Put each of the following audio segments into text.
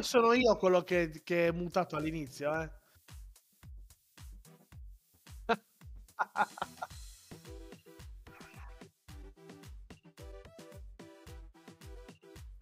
Poi sono io quello che, che è mutato all'inizio, eh.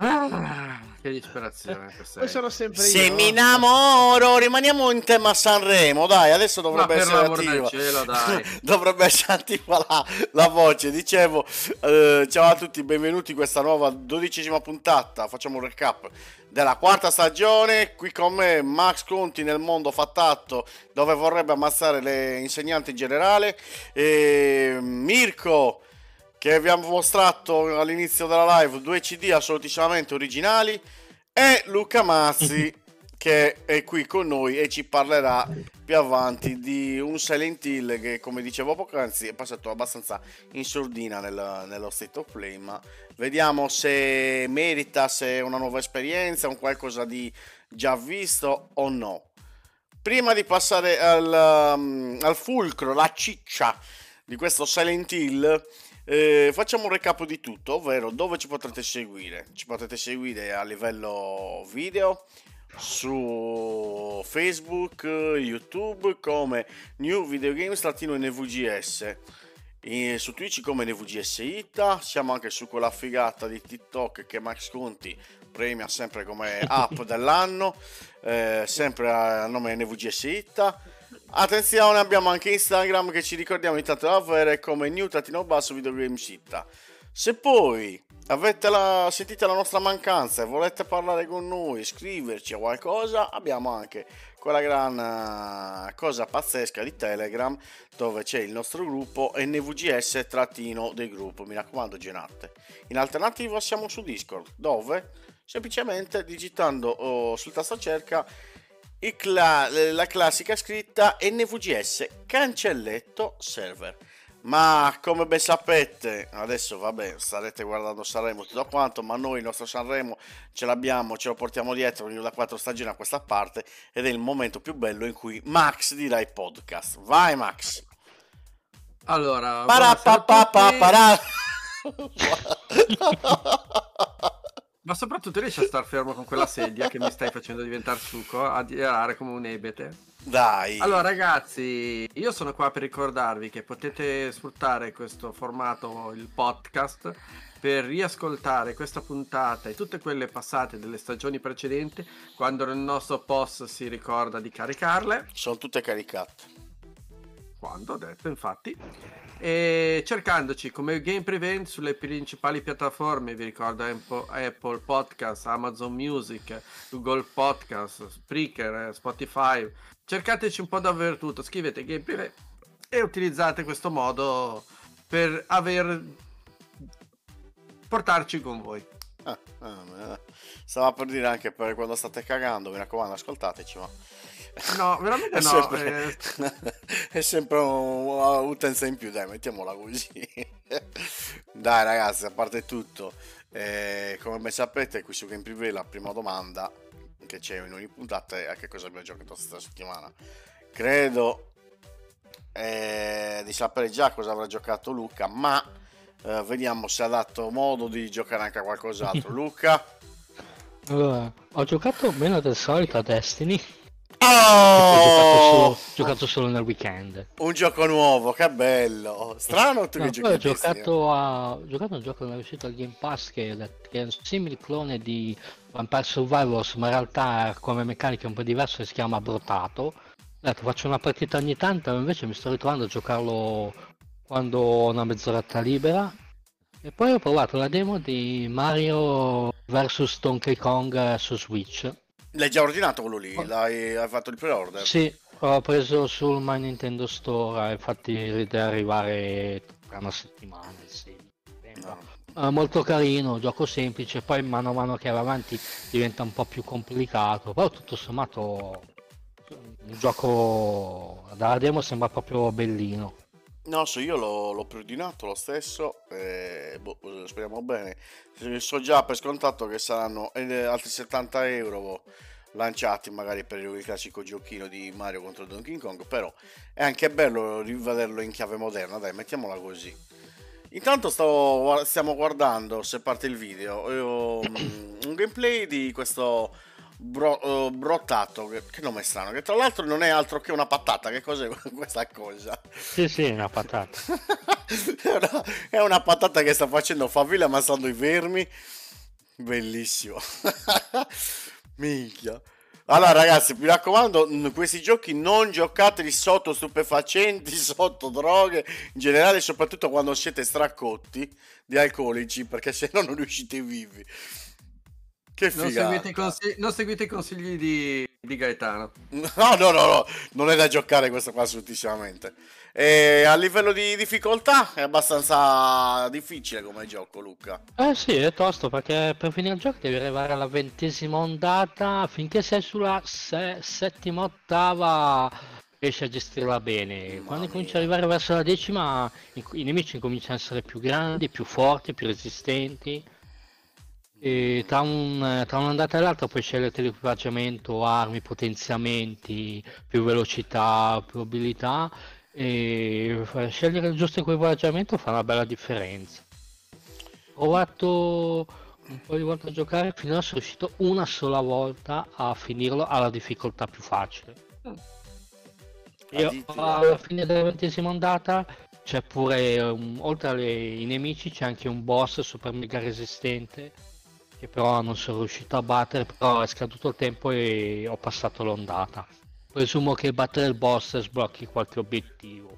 Ah, che disperazione questa Poi è. sono sempre io. Se mi innamoro, rimaniamo in tema Sanremo, dai, adesso Ma dovrebbe per essere attiva. cielo, dai. dovrebbe essere attiva la, la voce. Dicevo, eh, ciao a tutti, benvenuti in questa nuova dodicesima puntata. Facciamo un recap della quarta stagione. Qui con me Max Conti nel mondo fattato, dove vorrebbe ammazzare le insegnanti in generale. E Mirko che vi abbiamo mostrato all'inizio della live due CD assolutissimamente originali e Luca Mazzi che è qui con noi e ci parlerà più avanti di un Silent Hill che come dicevo poc'anzi è passato abbastanza in sordina nel- nello state of play ma vediamo se merita se è una nuova esperienza un qualcosa di già visto o no prima di passare al, um, al fulcro la ciccia di questo Silent Hill eh, facciamo un recap di tutto, ovvero dove ci potrete seguire. Ci potete seguire a livello video su Facebook, YouTube come New Video Games NVGS. E su Twitch come NVGS Ita, siamo anche su quella figata di TikTok che Max Conti premia sempre come app dell'anno, eh, sempre a nome NVGS Ita. Attenzione, abbiamo anche Instagram che ci ricordiamo intanto di avere come new basso videogames Ita. Se poi avete la, sentite la nostra mancanza e volete parlare con noi, scriverci o qualcosa, abbiamo anche quella gran eh, cosa pazzesca di Telegram dove c'è il nostro gruppo NVGS trattino del gruppo, mi raccomando genate. In alternativa siamo su Discord dove semplicemente digitando oh, sul tasto cerca cla- la classica scritta NVGS cancelletto server. Ma come ben sapete, adesso vabbè, starete guardando Sanremo tutto quanto, ma noi il nostro Sanremo ce l'abbiamo, ce lo portiamo dietro da quattro stagioni a questa parte ed è il momento più bello in cui Max dirà i podcast. Vai Max! Allora, Para buonasera pa a pa pa tutti. para. Ma soprattutto riesci a star fermo con quella sedia che mi stai facendo diventare succo, a girare come un ebete. Dai. Allora ragazzi, io sono qua per ricordarvi che potete sfruttare questo formato, il podcast, per riascoltare questa puntata e tutte quelle passate delle stagioni precedenti, quando il nostro post si ricorda di caricarle. Sono tutte caricate. Quando ho detto, infatti. E cercandoci come Game Prevent sulle principali piattaforme, vi ricordo Apple, Podcast, Amazon Music, Google Podcast, Spreaker, Spotify. Cercateci un po' dappertutto, scrivete Game Prevent e utilizzate questo modo per aver portarci con voi. Ah, ah, eh. Stava per dire anche per quando state cagando, mi raccomando, ascoltateci, ma... No, veramente È no. sempre, eh, è sempre un'utenza in più, dai, mettiamola così. dai, ragazzi, a parte tutto, eh, come ben sapete, qui su Game Privé la prima domanda che c'è in ogni puntata è a che cosa abbiamo giocato questa settimana. Credo eh, di sapere già cosa avrà giocato Luca, ma eh, vediamo se ha dato modo di giocare anche a qualcos'altro. Luca? Allora, ho giocato meno del solito a Destiny. Ho giocato, Oh! solo, giocato solo nel weekend. Un gioco nuovo, che bello! Strano tu No, che giochi ho giocato a ho giocato a un gioco che è uscito al Game Pass che, è- che è un simile clone di Vampire Survivors, ma in realtà come meccanica è un po' diverso e si chiama Brotato. Detto faccio una partita ogni tanto, invece mi sto ritrovando a giocarlo quando ho una mezz'oretta libera. E poi ho provato la demo di Mario vs Donkey Kong su Switch. L'hai già ordinato quello lì? L'hai, hai fatto il pre-order? Sì, ho preso sul My Nintendo Store, infatti deve arrivare tra una settimana, sì. No. Eh, molto carino, gioco semplice, poi mano a mano che va avanti diventa un po' più complicato, però tutto sommato il gioco dalla demo sembra proprio bellino. No, so io l'ho, l'ho preordinato lo stesso, e, boh, speriamo bene. So già per scontato che saranno eh, altri 70 euro lanciati magari per il classico giochino di Mario contro Donkey Kong, però è anche bello rivederlo in chiave moderna, dai, mettiamola così. Intanto stavo, stiamo guardando, se parte il video, mm, un gameplay di questo bro- eh, brottato, che, che nome strano, che tra l'altro non è altro che una patata, che cos'è questa cosa? Sì, sì, è una patata. è, una, è una patata che sta facendo faville ammazzando i vermi. Bellissimo. Minchia. Allora ragazzi, mi raccomando, questi giochi non giocateli sotto stupefacenti, sotto droghe, in generale soprattutto quando siete stracotti di alcolici, perché se no non riuscite vivi. Che non, seguite i consigli, non seguite i consigli di, di Gaetano. No, no, no, no, non è da giocare questo qua assolutissimamente. E a livello di difficoltà è abbastanza difficile come gioco, Luca. Eh sì, è tosto perché per finire il gioco devi arrivare alla ventesima ondata, finché sei sulla se- settima ottava riesci a gestirla bene. Mamma Quando cominci ad arrivare verso la decima i, i nemici incominciano ad essere più grandi, più forti, più resistenti. E tra, un, tra un'ondata e l'altra puoi scegliere l'equipaggiamento, armi, potenziamenti, più velocità, più abilità e scegliere il giusto equipaggiamento fa una bella differenza. Ho provato un po' di volte a giocare, finora sono riuscito una sola volta a finirlo alla difficoltà più facile. E Addirittura. alla fine della ventesima ondata c'è pure, um, oltre ai nemici, c'è anche un boss super mega resistente che però non sono riuscito a battere, però è scaduto il tempo e ho passato l'ondata. Presumo che battere il boss sblocchi qualche obiettivo.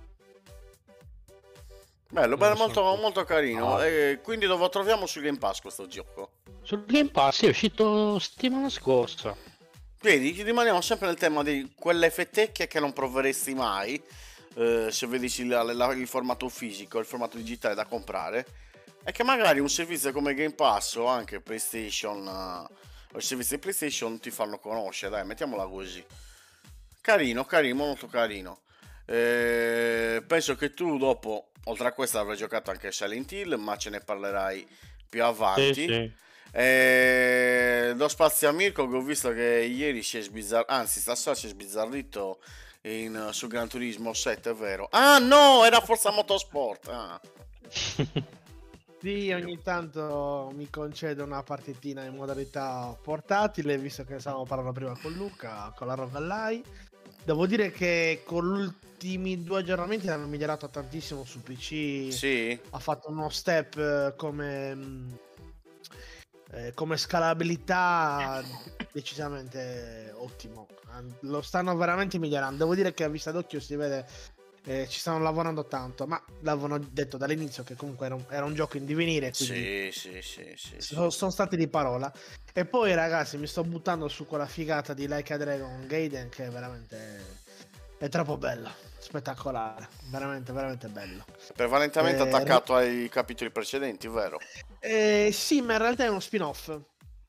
Bello, bello, molto, molto carino. Ah. E quindi dove troviamo su Game Pass questo gioco? Sul Game Pass è uscito settimana scorsa. Vedi, rimaniamo sempre nel tema di quelle fettecchie che non proveresti mai. eh, se vedi il, il formato fisico, il formato digitale da comprare. E che magari un servizio come Game Pass o anche PlayStation eh, o il servizio di PlayStation ti fanno conoscere, dai, mettiamola così. Carino, carino, molto carino. Eh, penso che tu dopo, oltre a questo, avrai giocato anche Silent Hill, ma ce ne parlerai più avanti. Eh, do spazio a Mirko che ho visto che ieri si è sbizzarrito, anzi stasera si è sbizzarrito in, su Gran Turismo 7, è vero? Ah no, era Forza Motorsport. Ah. Sì, ogni tanto mi concedo una partitina in modalità portatile, visto che stavamo parlando prima con Luca, con la Rogallai. Devo dire che con gli ultimi due aggiornamenti hanno migliorato tantissimo su PC. Sì? Ha fatto uno step eh, come, eh, come scalabilità decisamente ottimo. Lo stanno veramente migliorando. Devo dire che a vista d'occhio si vede eh, ci stanno lavorando tanto, ma l'avevano detto dall'inizio che comunque era un, era un gioco in divenire, sì, sì, sì, sì. sono, sono stati di parola. E poi ragazzi mi sto buttando su quella figata di Like a Dragon Gaiden che è veramente è troppo bello, spettacolare, veramente veramente bello. Prevalentemente Eh, attaccato ai capitoli precedenti, vero? Eh, sì, ma in realtà è uno spin-off.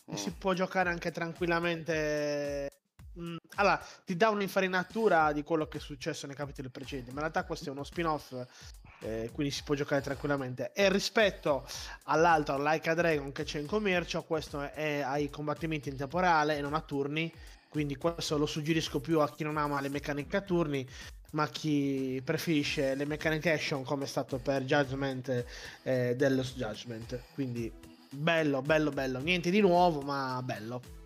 Mm. Si può giocare anche tranquillamente. Mm, Allora, ti dà un'infarinatura di quello che è successo nei capitoli precedenti, ma in realtà questo è uno spin-off, eh, quindi si può giocare tranquillamente. E rispetto all'altro, Like a Dragon che c'è in commercio, questo è ai combattimenti in tempo reale e non a turni, quindi questo lo suggerisco più a chi non ama le meccaniche a turni, ma chi preferisce le meccaniche action come è stato per Judgment eh, dello Judgment. Quindi bello, bello, bello. Niente di nuovo, ma bello.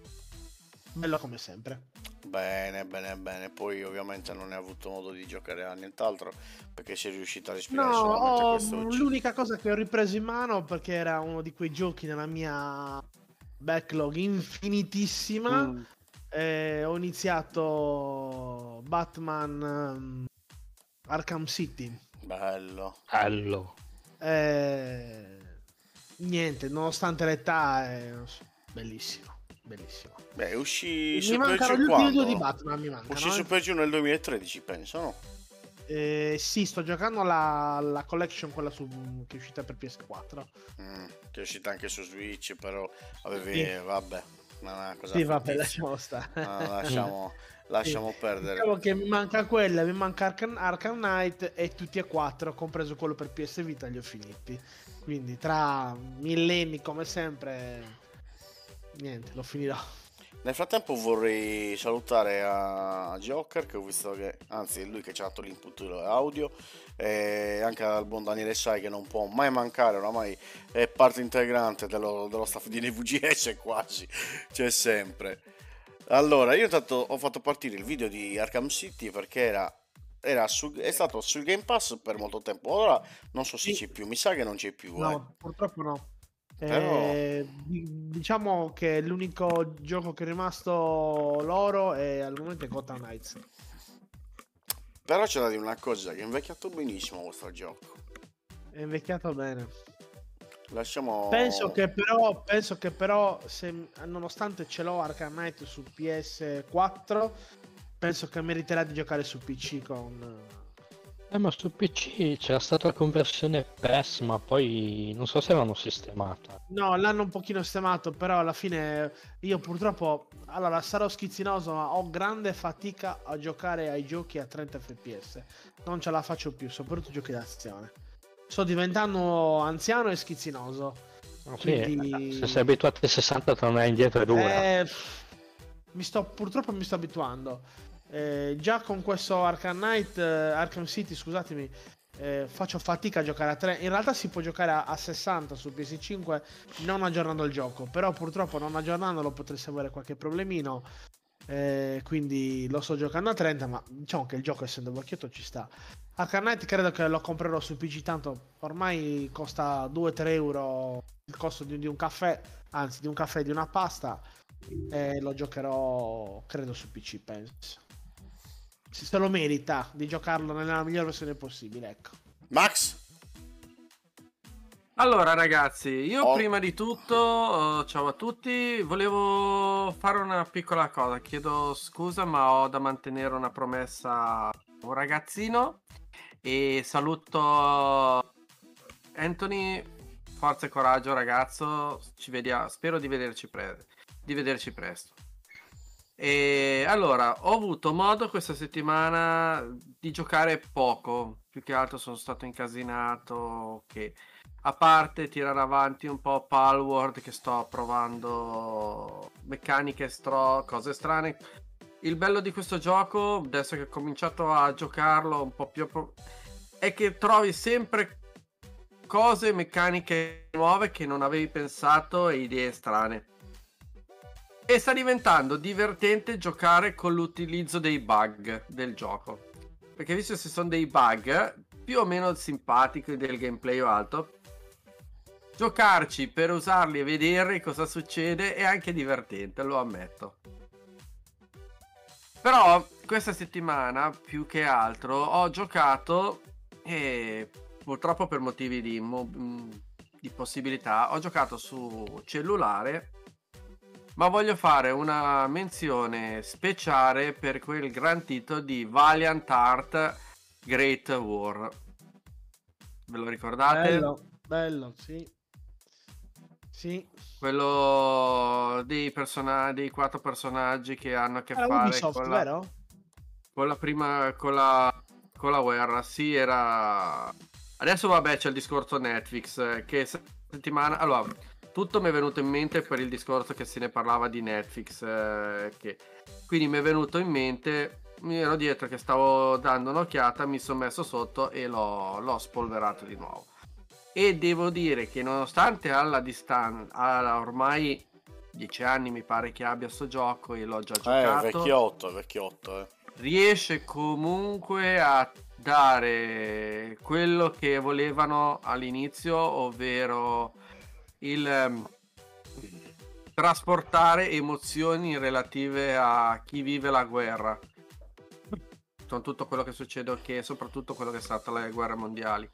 Bello come sempre. Bene, bene, bene. Poi ovviamente non hai avuto modo di giocare a nient'altro perché sei riuscito a respirare No, solamente ho- quest'oggi. l'unica cosa che ho ripreso in mano perché era uno di quei giochi nella mia backlog infinitissima. Mm. eh, ho iniziato Batman ehm, Arkham City. Bello. Bello. Eh, niente, nonostante l'età, è bellissimo. Bellissimo. Beh, uscì gli ultimi quando? due di Batman. Mi mancano. Uscì eh. Super Giù nel 2013, penso, no? Eh, sì, sto giocando la, la collection, quella su, che è uscita per PS4. Mm, che è uscita anche su Switch, però avevi... Sì. vabbè, una cosa Sì, vabbè, lasciamo stare. No, lasciamo, lasciamo perdere. Diciamo che mi manca quella, mi manca Arkham, Arkham Knight e tutti e quattro, compreso quello per PS Vita, li ho finiti. Quindi tra millenni, come sempre, niente, lo finirò. Nel frattempo vorrei salutare a Joker che ho visto che, anzi è lui che ci ha dato l'input audio e anche al buon Daniele Sai che non può mai mancare, oramai è parte integrante dello, dello staff di NVGS quasi, c'è sempre. Allora, io intanto ho fatto partire il video di Arkham City perché era, era su- è stato sul Game Pass per molto tempo, ora non so se Sì. c'è più, mi sa che non c'è più. eh. No, purtroppo no. Però- Eh, di- diciamo che l'unico gioco che è rimasto loro è al momento è Gotham Knights. Però c'è da dire una cosa, che è invecchiato benissimo questo gioco. È invecchiato bene. Lasciamo... Penso che però, penso che però se, nonostante ce l'ho Arkham Knight su PS4, penso che meriterà di giocare su PC con... Eh, ma su PC c'era stata la conversione PES, ma poi non so se l'hanno sistemata. No, l'hanno un pochino sistemato, però alla fine io purtroppo, allora sarò schizzinoso, ma ho grande fatica a giocare ai giochi a 30 fps. Non ce la faccio più, soprattutto giochi d'azione. Sto diventando anziano e schizzinoso. No, sì, Quindi- Se sei abituato ai 60 tornare indietro è dura. Eh, mi sto, purtroppo mi sto abituando. Eh, già con questo Arkham Knight, eh, Arkham City, scusatemi, eh, faccio fatica a giocare a 3. In realtà si può giocare a, a 60 su PS5 non aggiornando il gioco, però purtroppo non aggiornandolo potreste avere qualche problemino. eh, quindi lo sto giocando a 30, ma diciamo che il gioco essendo vecchiotto ci sta. Arkham Knight credo che lo comprerò su PC, tanto ormai costa 2-3 euro il costo di, di un caffè, anzi di un caffè e di una pasta. E lo giocherò, credo, su PC, penso. Se lo merita di giocarlo nella migliore versione possibile, ecco. Max? Allora ragazzi, io Oh. prima di tutto, eh, ciao a tutti, volevo fare una piccola cosa, chiedo scusa ma ho da mantenere una promessa a un ragazzino e saluto Anthony, forza e coraggio ragazzo, ci vediamo, spero di vederci, pre- di vederci presto. E allora, ho avuto modo questa settimana di giocare poco, più che altro sono stato incasinato, che a parte tirare avanti un po' Palworld che sto provando meccaniche stro, cose strane. Il bello di questo gioco, adesso che ho cominciato a giocarlo un po' più è che trovi sempre cose, meccaniche nuove che non avevi pensato e idee strane. E sta diventando divertente giocare con l'utilizzo dei bug del gioco. Perché visto ci sono dei bug più o meno simpatici del gameplay o altro, giocarci per usarli e vedere cosa succede è anche divertente, lo ammetto. Però questa settimana, più che altro, ho giocato e purtroppo per motivi di, mo- di possibilità, ho giocato su cellulare ma voglio fare una menzione speciale per quel gran titolo di Valiant Art Great War. Ve lo ricordate? Bello, bello, sì. Sì. Quello dei, person- dei quattro personaggi che hanno a che Era fare Ubisoft, con la, vero? con la prima con la, con la guerra. Sì, era Adesso vabbè c'è il discorso Netflix eh, che settimana allora tutto mi è venuto in mente per il discorso che se ne parlava di Netflix. Eh, che... Quindi mi è venuto in mente, mi ero dietro che stavo dando un'occhiata, mi sono messo sotto e l'ho, l'ho spolverato di nuovo. E devo dire che nonostante alla distanza, ormai 10 anni mi pare che abbia sto gioco e l'ho già Eh, giocato, vecchiotto, vecchiotto, eh. riesce comunque a dare quello che volevano all'inizio, ovvero il ehm, trasportare emozioni relative a chi vive la guerra. Con tutto quello che succede che soprattutto quello che è stata le guerre mondiali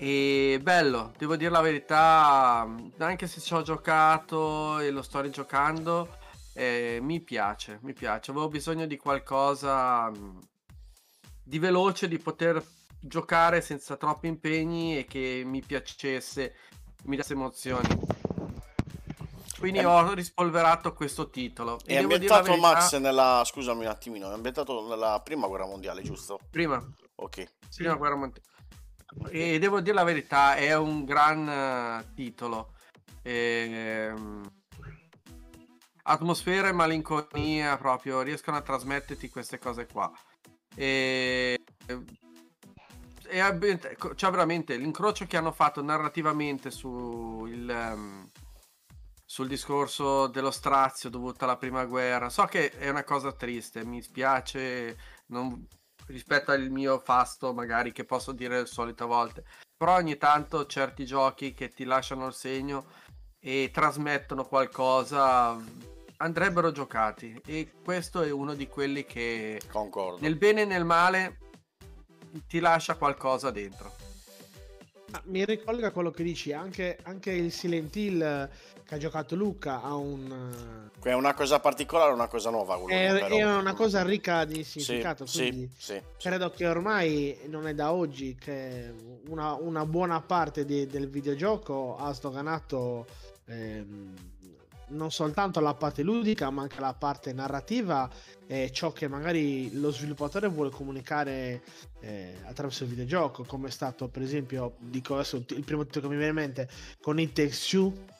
e bello devo dire la verità anche se ci ho giocato e lo sto rigiocando eh, mi piace mi piace. Avevo bisogno di qualcosa mh, di veloce di poter giocare senza troppi impegni e che mi piacesse mi desse emozioni. Quindi È- ho rispolverato questo titolo. È E la ambientato Max nella... scusami un attimino, è ambientato nella prima guerra mondiale, giusto? Prima, Ok. prima guerra mondiale. E devo dire la verità, è un gran eh, titolo. Ehm, atmosfera e malinconia proprio riescono a trasmetterti queste cose qua. E, è ambient- cioè veramente l'incrocio che hanno fatto narrativamente su il, ehm, sul discorso dello strazio dovuto alla prima guerra. So che è una cosa triste, mi spiace non- rispetto al mio fasto, magari che posso dire le solite volte. Però ogni tanto certi giochi che ti lasciano il segno e trasmettono qualcosa andrebbero giocati. E questo è uno di quelli che Concordo. nel bene e nel male ti lascia qualcosa dentro. Ah, Mi ricollega a quello che dici, anche, anche il Silent Hill eh, che ha giocato Luca ha un... È una cosa particolare, una cosa nuova. eh, quello È, però. è una cosa ricca di Sì, significato, sì, quindi sì, credo che ormai non è da oggi che una, una buona parte di- del videogioco ha sdoganato ehm, non soltanto la parte ludica ma anche la parte narrativa e ciò che magari lo sviluppatore vuole comunicare eh, attraverso il videogioco come è stato per esempio dico adesso il primo titolo che mi viene in mente con It Takes Two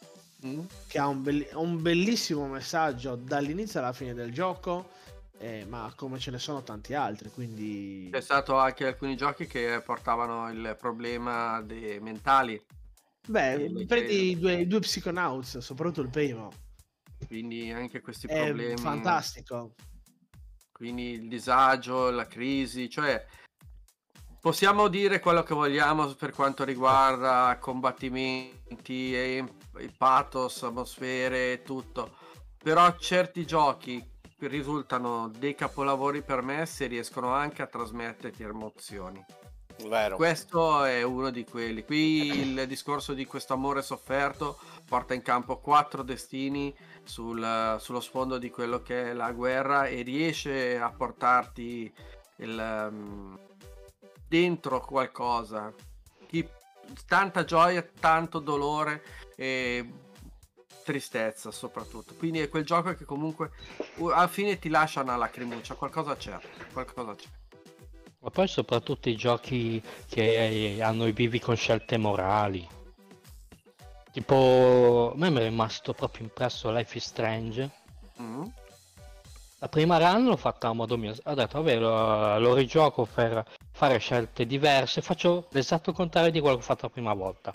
Mm? che ha un, belli- un bellissimo messaggio dall'inizio alla fine del gioco eh, ma come ce ne sono tanti altri quindi C'è stato anche alcuni giochi che portavano il problema dei mentali, Beh, Sì, prendi i due, due Psychonauts, soprattutto il primo. quindi anche questi È problemi. fantastico. Quindi il disagio, la crisi, cioè possiamo dire quello che vogliamo per quanto riguarda combattimenti, e, e pathos, atmosfere e tutto, però certi giochi risultano dei capolavori per me se riescono anche a trasmetterti emozioni. Vero. Questo è uno di quelli. Qui il discorso di questo amore sofferto porta in campo quattro destini sul- sullo sfondo di quello che è la guerra e riesce a portarti il, ehm, dentro qualcosa. Chi- tanta gioia, tanto dolore e tristezza soprattutto. Quindi è quel gioco che comunque alla fine ti lascia una lacrimuccia, qualcosa c'è, qualcosa c'è. Ma poi soprattutto i giochi che eh, hanno i bivi con scelte morali. Tipo, a me mi è rimasto proprio impresso Life is Strange. Mm. La prima run l'ho fatta a modo mio, ho detto vabbè lo, lo rigioco per fare scelte diverse, faccio l'esatto contrario di quello che ho fatto la prima volta.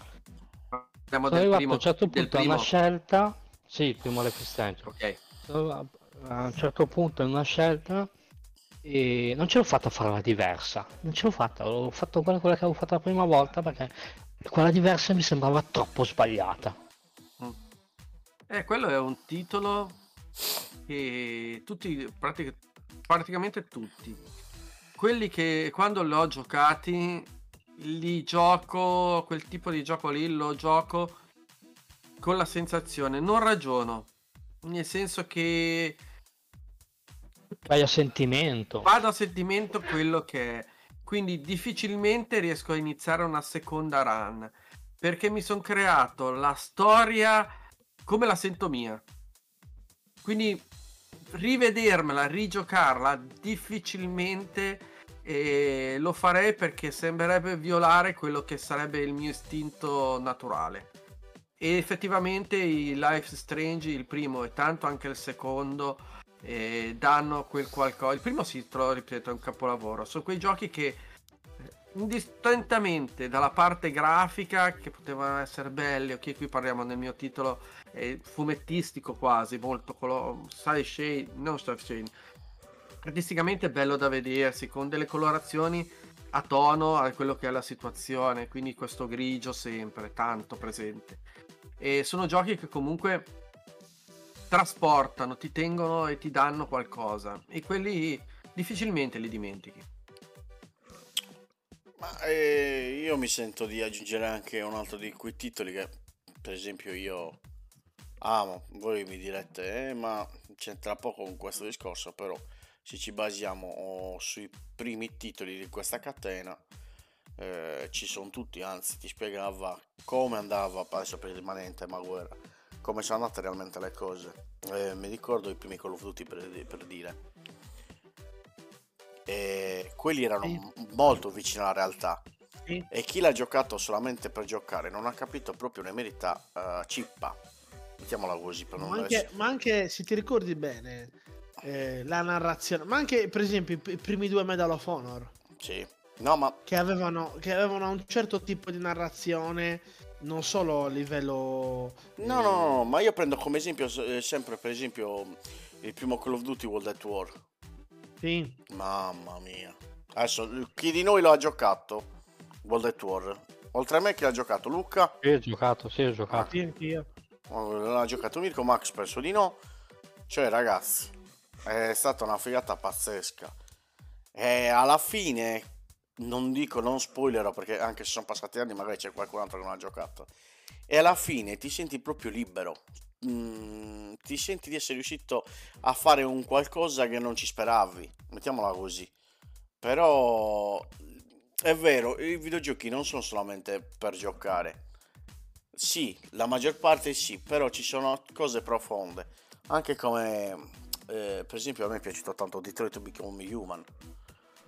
Parliamo Sono arrivato primo, a un certo punto a una scelta, sì, il primo Life is Strange. Ok. Sono a a un certo punto in una scelta e non ce l'ho fatta a farla diversa, non ce l'ho fatta, ho fatto quella, quella che avevo fatto la prima volta perché quella diversa mi sembrava troppo sbagliata. Eh, quello è un titolo che tutti, pratic- praticamente tutti, quelli che quando li ho giocati, li gioco, quel tipo di gioco lì lo gioco con la sensazione, non ragiono, nel senso che Vai a sentimento. vado a sentimento quello che è, quindi difficilmente riesco a iniziare una seconda run, perché mi sono creato la storia come la sento mia. Quindi rivedermela, rigiocarla difficilmente eh, lo farei perché sembrerebbe violare quello che sarebbe il mio istinto naturale. E effettivamente i Life Strange, il primo e tanto anche il secondo, eh, danno quel qualcosa. Il primo si trova, ripeto, è un capolavoro. Sono quei giochi che eh, indistintamente dalla parte grafica che potevano essere belli, ok, qui parliamo nel mio titolo eh, fumettistico quasi, molto color, side shade, non side shade, artisticamente bello da vedersi, con delle colorazioni a tono a quello che è la situazione, quindi questo grigio sempre, tanto presente. E sono giochi che comunque trasportano, ti tengono e ti danno qualcosa. E quelli difficilmente li dimentichi. Ma eh, io mi sento di aggiungere anche un altro di quei titoli che, per esempio, io amo. Voi mi direte, eh, ma c'entra poco con questo discorso, però se ci basiamo oh, sui primi titoli di questa catena, eh, ci sono tutti, anzi ti spiegava come andava, adesso per rimanere in tema guerra, come sono andate realmente le cose. Eh, mi ricordo i primi Call of Duty per, per dire. E quelli erano Sì. molto vicini alla realtà. Sì. E chi l'ha giocato solamente per giocare non ha capito proprio l'emerita uh, cippa. Mettiamola così per non Ma anche, ma anche se ti ricordi bene eh, la narrazione, ma anche per esempio i, i primi due Medal of Honor Sì. No, ma che avevano, che avevano un certo tipo di narrazione, non solo a livello. No, no, no, ma io prendo come esempio eh, sempre per esempio il primo Call of Duty World at War. Sì, Mamma mia. Adesso chi di noi lo ha giocato? World at War. Oltre a me chi l'ha giocato? Luca? Sì, ho giocato, sì, ho giocato. sì, anch'io. Non ha giocato Mirko, Max penso di no. Cioè ragazzi, è stata una figata pazzesca. E alla fine, non dico, non spoilerò perché anche se sono passati anni magari c'è qualcun altro che non ha giocato. E alla fine ti senti proprio libero. Mm, ti senti di essere riuscito a fare un qualcosa che non ci speravi. Mettiamola così. Però è vero, i videogiochi non sono solamente per giocare. Sì, la maggior parte sì, però ci sono cose profonde. Anche come, eh, per esempio, a me è piaciuto tanto Detroit Become Human.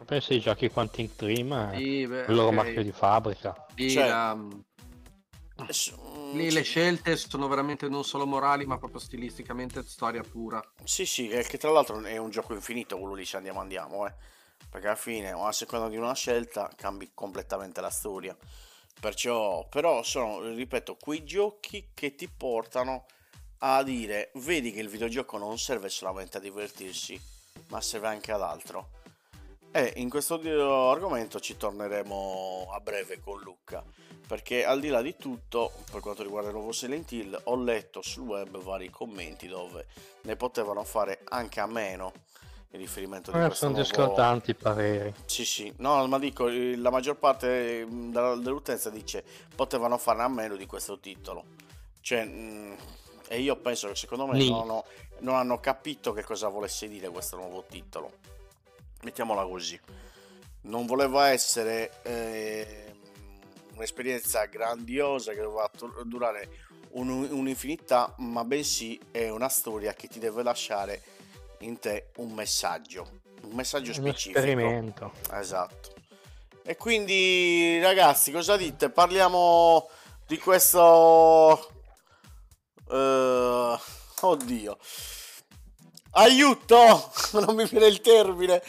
Penso ai giochi Quantum Dream, è Sì, beh, il loro ok. marchio di fabbrica. Lì, Cioè, la- Eh, lì le scelte sono veramente non solo morali, ma proprio stilisticamente storia pura. Sì, sì, che, che tra l'altro è un gioco infinito quello lì, se andiamo andiamo, eh. Perché alla fine, a seconda di una scelta, cambi completamente la storia. Perciò, però sono, ripeto, quei giochi che ti portano a dire, vedi che il videogioco non serve solamente a divertirsi, ma serve anche ad altro. E in questo argomento ci torneremo a breve con Luca, perché al di là di tutto, per quanto riguarda il nuovo Silent Hill, ho letto sul web vari commenti dove ne potevano fare anche a meno in riferimento di Eh, questo sono nuovo... discordanti i pareri. Sì, sì, no, ma dico, eh, la maggior parte mm, dell'utenza dice potevano fare a meno di questo titolo. Cioè, mm, e io penso che secondo me non, non hanno capito che cosa volesse dire questo nuovo titolo. Mettiamola così. Non voleva essere ehm, un'esperienza grandiosa che doveva durare un- un'infinità, ma bensì è una storia che ti deve lasciare in te un messaggio, un messaggio specifico. esperimento. Esatto. E quindi, ragazzi, cosa dite? Parliamo di questo. eh, oddio. Aiuto! Non mi viene il termine.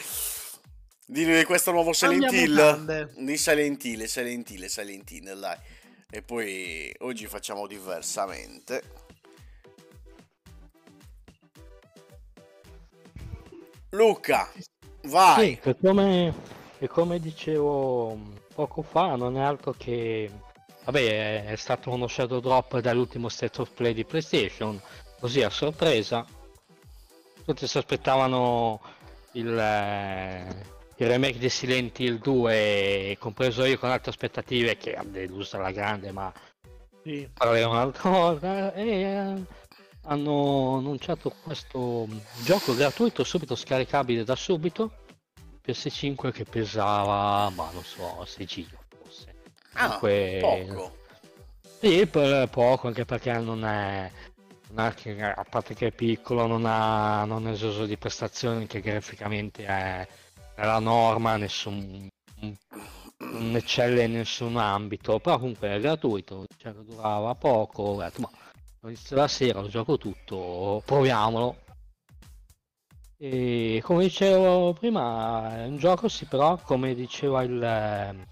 Di questo nuovo Silent Hill. Di Silent Hill, Silent Hill, Silent Hill, dai. E poi oggi facciamo diversamente. Luca, vai. Sì, come, come dicevo poco fa, non è altro che. Vabbè, è stato uno shadow drop dall'ultimo state of play di PlayStation, così a sorpresa. Tutti si aspettavano il, eh, il remake di Silent Hill 2, compreso io con altre aspettative che ha deluso alla grande, ma Sì. parleremo un'altra volta. E eh, hanno annunciato questo gioco gratuito, subito scaricabile da subito. PS5 che pesava, ma non so, 6 giga forse. Ah, Comunque- poco. Sì, per poco, anche perché non è, non a parte che è piccolo, non ha non è esoso di prestazioni, che graficamente è la norma, nessun, non eccelle in nessun ambito, però comunque è gratuito, cioè, durava poco, ho detto, ma inizio la sera, lo gioco tutto, proviamolo. E come dicevo prima, è un gioco sì, però come diceva il,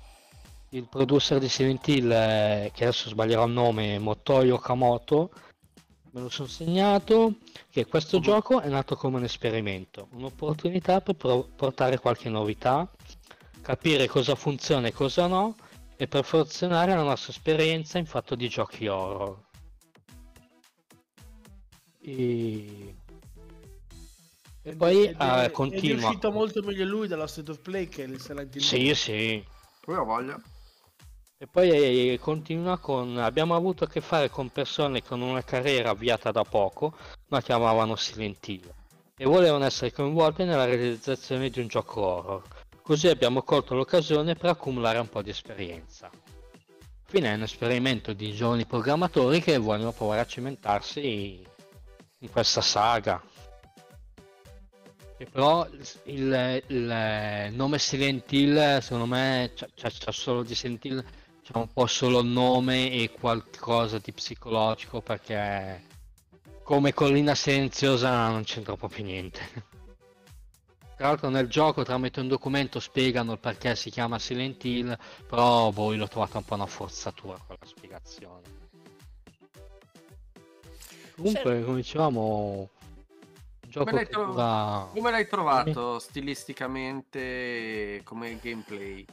il producer di Silent Hill, eh, che adesso sbaglierò il nome, Motoi Okamoto, me lo sono segnato, che questo gioco è nato come un esperimento, un'opportunità per pro- portare qualche novità, capire cosa funziona e cosa no, e perfezionare la nostra esperienza in fatto di giochi horror. E, e poi Ed eh, è, continua. È riuscito molto meglio lui dalla State of Play che il Silent Hill. Sì, sì. Poi ho voglia. E poi eh, continua con abbiamo avuto a che fare con persone con una carriera avviata da poco, ma chiamavano Silent Hill e volevano essere coinvolte nella realizzazione di un gioco horror. Così abbiamo colto l'occasione per accumulare un po' di esperienza. Fine è un esperimento di giovani programmatori che vogliono provare a cimentarsi in questa saga. E però il, il nome Silent Hill secondo me c'è solo di Silent Hill c'è un po' solo il nome e qualcosa di psicologico perché come collina silenziosa non c'entra proprio niente. Tra l'altro nel gioco tramite un documento spiegano il perché si chiama Silent Hill, però voi l'ho trovato un po' una forzatura quella spiegazione. Comunque, come dicevamo, gioco l'hai tro-. Come l'hai trovato stilisticamente come gameplay?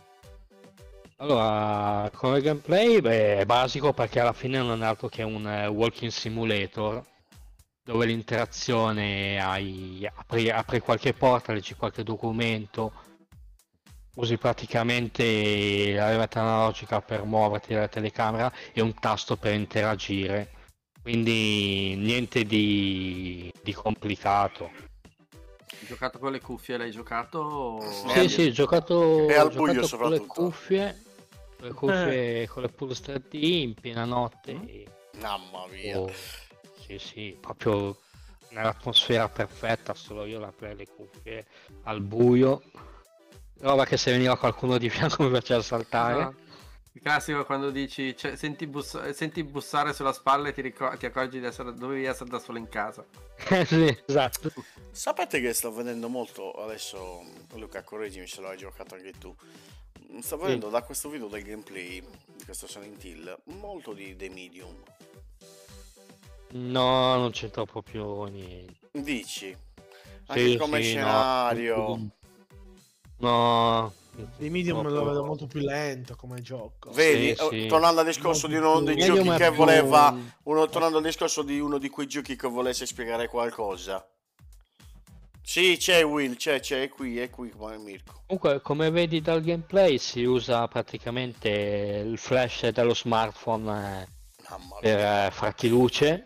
Allora, come gameplay beh, è basico perché alla fine non è altro che un eh, walking simulator dove l'interazione hai apri, apri qualche porta, leggi qualche documento, usi praticamente la levetta analogica per muoverti dalla telecamera e un tasto per interagire. Quindi niente di, di complicato. Hai giocato con le cuffie? L'hai giocato? Sì, sì, ho giocato, E al ho giocato buio con le soprattutto. cuffie, con le cuffie con le Pulse 3D in piena notte. e- Mamma mia. oh, sì, sì, proprio nell'atmosfera perfetta, solo io la le cuffie al buio. Roba che se veniva qualcuno di fianco mi faceva saltare. Ah. Il classico quando dici cioè, senti, buss- senti bussare sulla spalla e ti, ricor- ti accorgi di essere, dovevi essere da solo in casa. Eh, sì, esatto. Sapete che sto vedendo molto adesso, Luca, correggimi se l'hai giocato anche tu. Sto vedendo da questo video del gameplay di questo Silent Hill molto di The Medium. No, non c'entra proprio niente. Dici? Anche Sì, come sì, no. scenario. No. Di Medium lo proprio- vedo molto più lento come gioco. Vedi, Sì, sì. eh, tornando al discorso di uno dei giochi che voleva, uno, tornando al discorso di uno di quei giochi che volesse spiegare qualcosa. Sì, c'è Will, c'è, c'è, è qui, è qui come Mirko. Comunque, come vedi dal gameplay, si usa praticamente il flash dello smartphone eh, per eh, farti luce.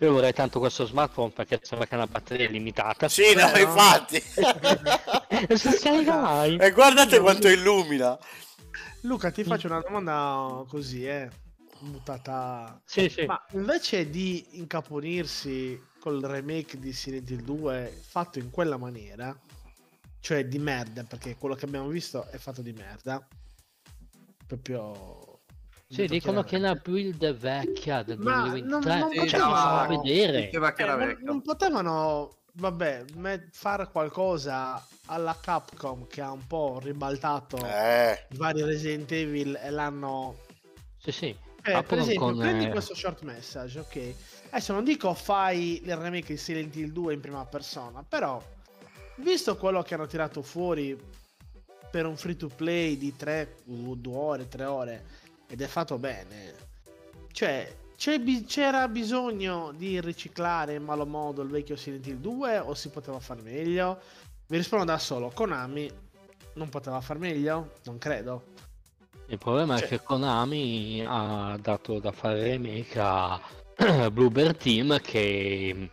Io vorrei tanto questo smartphone perché sembra che ha una batteria limitata. Sì, no, no. infatti. E guardate quanto illumina. Luca, ti faccio una domanda così, eh. Buttata. Sì, sì. Ma invece di incaponirsi col remake di Silent Hill 2 fatto in quella maniera, cioè di merda, perché quello che abbiamo visto è fatto di merda, proprio Sì, dicono che la build è vecchia del Ma non- 2023, non potevano- non fa vedere. Eh, non, non potevano, vabbè, me- fare qualcosa alla Capcom che ha un po' ribaltato Eh, i vari Resident Evil e l'hanno... Sì, sì. Eh, per esempio, con, prendi eh, questo short message, ok? Adesso non dico fai il remake di Silent Hill 2 in prima persona, però, visto quello che hanno tirato fuori per un free to play di 3, 2 ore, 3 ore, ed è fatto bene, cioè, c'era bisogno di riciclare in malo modo il vecchio Silent Hill 2 o si poteva far meglio? Vi rispondo da solo, Konami non poteva far meglio? Non credo. Il problema Cioè- è che Konami ha dato da fare remake a Bluebird Team che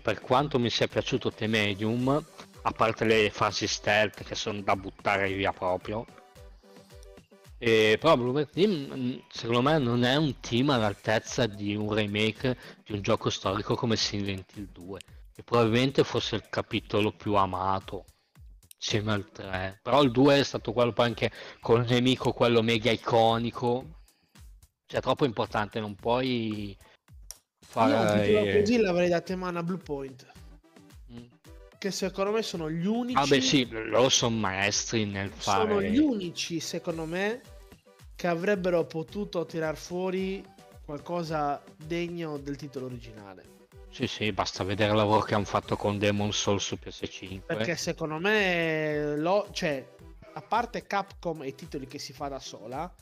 per quanto mi sia piaciuto The Medium, a parte le fasi stealth che sono da buttare via proprio, e però Bluebird Team secondo me non è un team all'altezza di un remake di un gioco storico come Silent Hill 2, che probabilmente fosse il capitolo più amato insieme al 3, però il 2 è stato quello poi anche con il nemico quello mega iconico cioè troppo importante non puoi Io fare titolo così l'avrei dato in mano a Blue Point. Mm. Che secondo me sono gli unici. vabbè sì loro sono maestri nel fare Sono gli unici, secondo me, che avrebbero potuto tirar fuori qualcosa degno del titolo originale. sì sì basta vedere il lavoro che hanno fatto con Demon Souls su PS5 Perché secondo me, lo, cioè, a parte Capcom e i titoli che si fa da sola,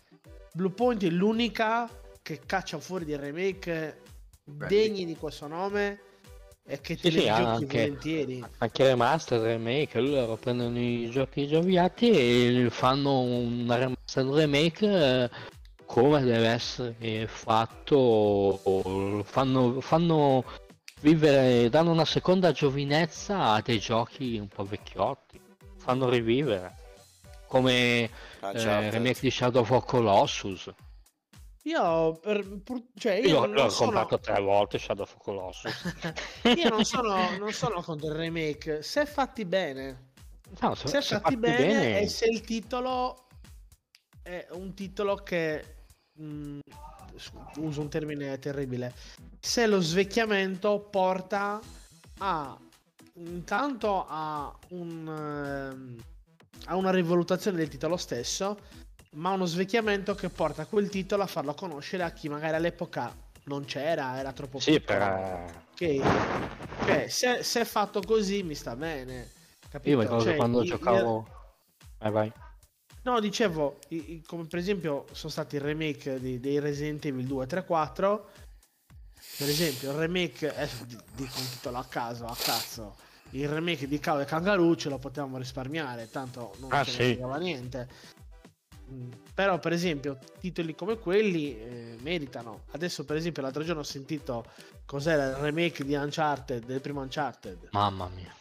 Bluepoint è l'unica che caccia fuori dei remake degni di questo nome e che te Sì, li sì, giochi anche- volentieri. anche remaster remake loro prendono i giochi gioviati e fanno un remaster remake eh, come deve essere fatto fanno, fanno vivere danno una seconda giovinezza a dei giochi un po' vecchiotti fanno rivivere come eh, Uncharted. remake di Shadow of Colossus Io, per, pur- cioè, io, io non l'ho sono, comprato tre volte Shadow of Colossus io non sono, non sono contro il remake, se fatti bene. no, se, Se, se fatti bene, e se il titolo è un titolo che mh, s- uso un termine terribile se lo svecchiamento porta a intanto a un ehm, a una rivalutazione del titolo stesso ma uno svecchiamento che porta quel titolo a farlo conoscere a chi magari all'epoca non c'era era troppo sì piccolo. per Ok. Cioè, se, se è fatto così mi sta bene. Capito? io mi ricordo Cioè, quando i- giocavo vai vai No, dicevo, i- i- come per esempio sono stati il remake di- dei Resident Evil 2, 3, 4. Per esempio, il remake, di- dico un titolo a caso, a cazzo. Il remake di Cow e Kangaroo ce lo potevamo risparmiare, tanto non Ah, ce ne sì. niente. Mm, Però, per esempio, titoli come quelli eh, meritano. Adesso, per esempio, l'altro giorno ho sentito cos'era il remake di Uncharted, del primo Uncharted. mamma mia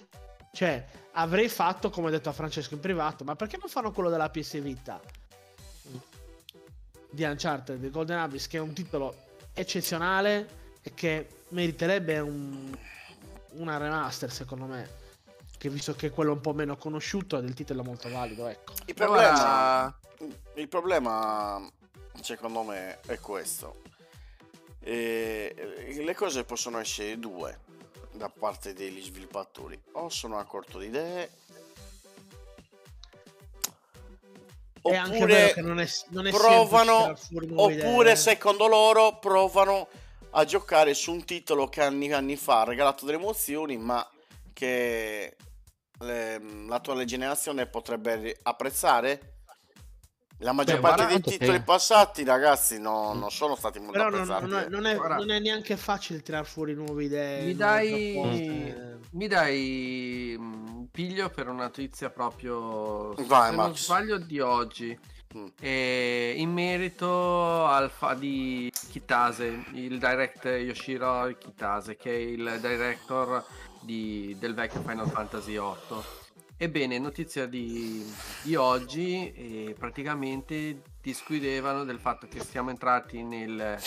Cioè, avrei fatto come ho detto a Francesco in privato, ma perché non fanno quello della PS Vita? Di Uncharted, di Golden Abyss, che è un titolo eccezionale e che meriterebbe un- una remaster, secondo me. Che visto che è quello un po' meno conosciuto, il titolo è molto valido, ecco. Il problema, il problema, secondo me, è questo. E le cose possono essere due da parte degli sviluppatori. O sono a corto di idee, è anche vero oppure che non è, non è provano, oppure idee. secondo loro provano a giocare su un titolo che anni, anni fa ha regalato delle emozioni, ma che le- l'attuale generazione potrebbe apprezzare. La maggior Beh, parte dei che- titoli passati, ragazzi, no- non sono stati molto Però non, apprezzati. non è, non è- Guarda. non è neanche facile tirar fuori nuove idee. Mi dai- mi dai mm, piglio per una notizia proprio, Vai, se non Max. sbaglio, di oggi. Mm. E in merito al fa di Kitase, il direct Yoshiro Kitase, che è il director di- del vecchio Final Fantasy VIII. Ebbene, notizia di, di oggi, eh, praticamente discutevano del fatto che siamo entrati nel,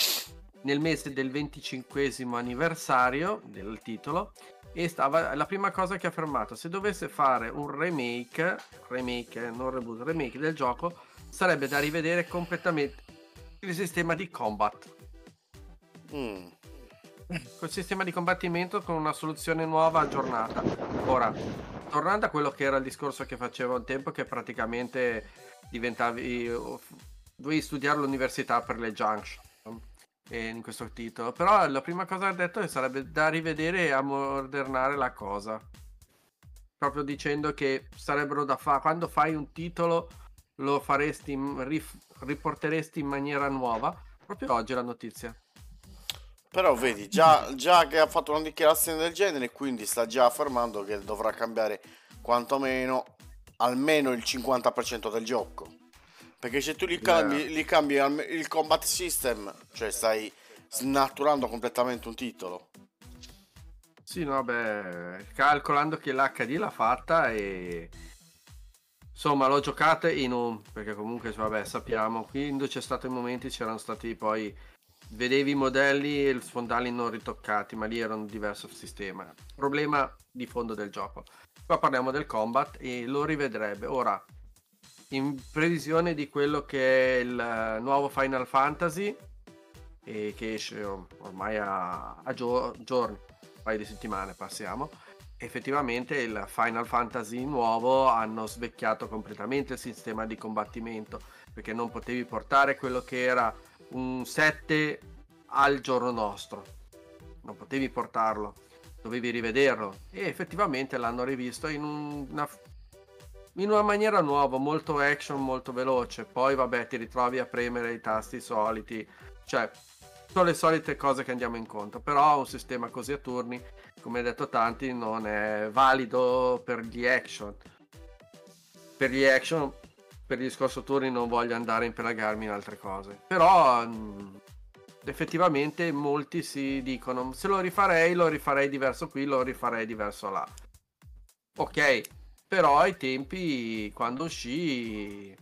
nel mese del 25 anniversario del titolo e stava la prima cosa che ha affermato se dovesse fare un remake remake non reboot remake del gioco sarebbe da rivedere completamente il sistema di combat. Mm. Col sistema di combattimento con una soluzione nuova aggiornata. Ora, tornando a quello che era il discorso che facevo un tempo, che praticamente diventavi. dovevi studiare all'università per le junction. In questo titolo, però la prima cosa che ha detto è che sarebbe da rivedere e ammodernare la cosa. Proprio dicendo che sarebbero da fare quando fai un titolo lo faresti, rif- riporteresti in maniera nuova. Proprio oggi la notizia. Però vedi, già, già che ha fatto una dichiarazione del genere, quindi sta già affermando che dovrà cambiare quantomeno almeno il 50% del gioco. Perché se tu li cambi, li cambi il combat system, cioè stai snaturando completamente un titolo. Sì, no, beh, calcolando che l'HD l'ha fatta e insomma l'ho giocata in un perché comunque vabbè sappiamo quando c'è stato i momenti c'erano stati poi vedevi i modelli e i fondali non ritoccati ma lì era un diverso sistema. Problema di fondo del gioco. Qua parliamo del combat e lo rivedrebbe. Ora in previsione di quello che è il nuovo Final Fantasy che esce ormai a, a gio- giorni un paio di settimane passiamo effettivamente il Final Fantasy nuovo hanno svecchiato completamente il sistema di combattimento perché non potevi portare quello che era un 7 al giorno nostro. Non potevi portarlo dovevi rivederlo. E effettivamente l'hanno rivisto in un- una, in una maniera nuova molto action molto veloce. Poi vabbè ti ritrovi a premere i tasti soliti. Cioè sono le solite cose che andiamo incontro però un sistema così a turni come hai detto tanti, non è valido per gli action. Per gli action, per il discorso turni non voglio andare a impelagarmi in altre cose. Però mh, effettivamente molti si dicono se lo rifarei, lo rifarei diverso qui, lo rifarei diverso là. Ok, però ai tempi quando uscì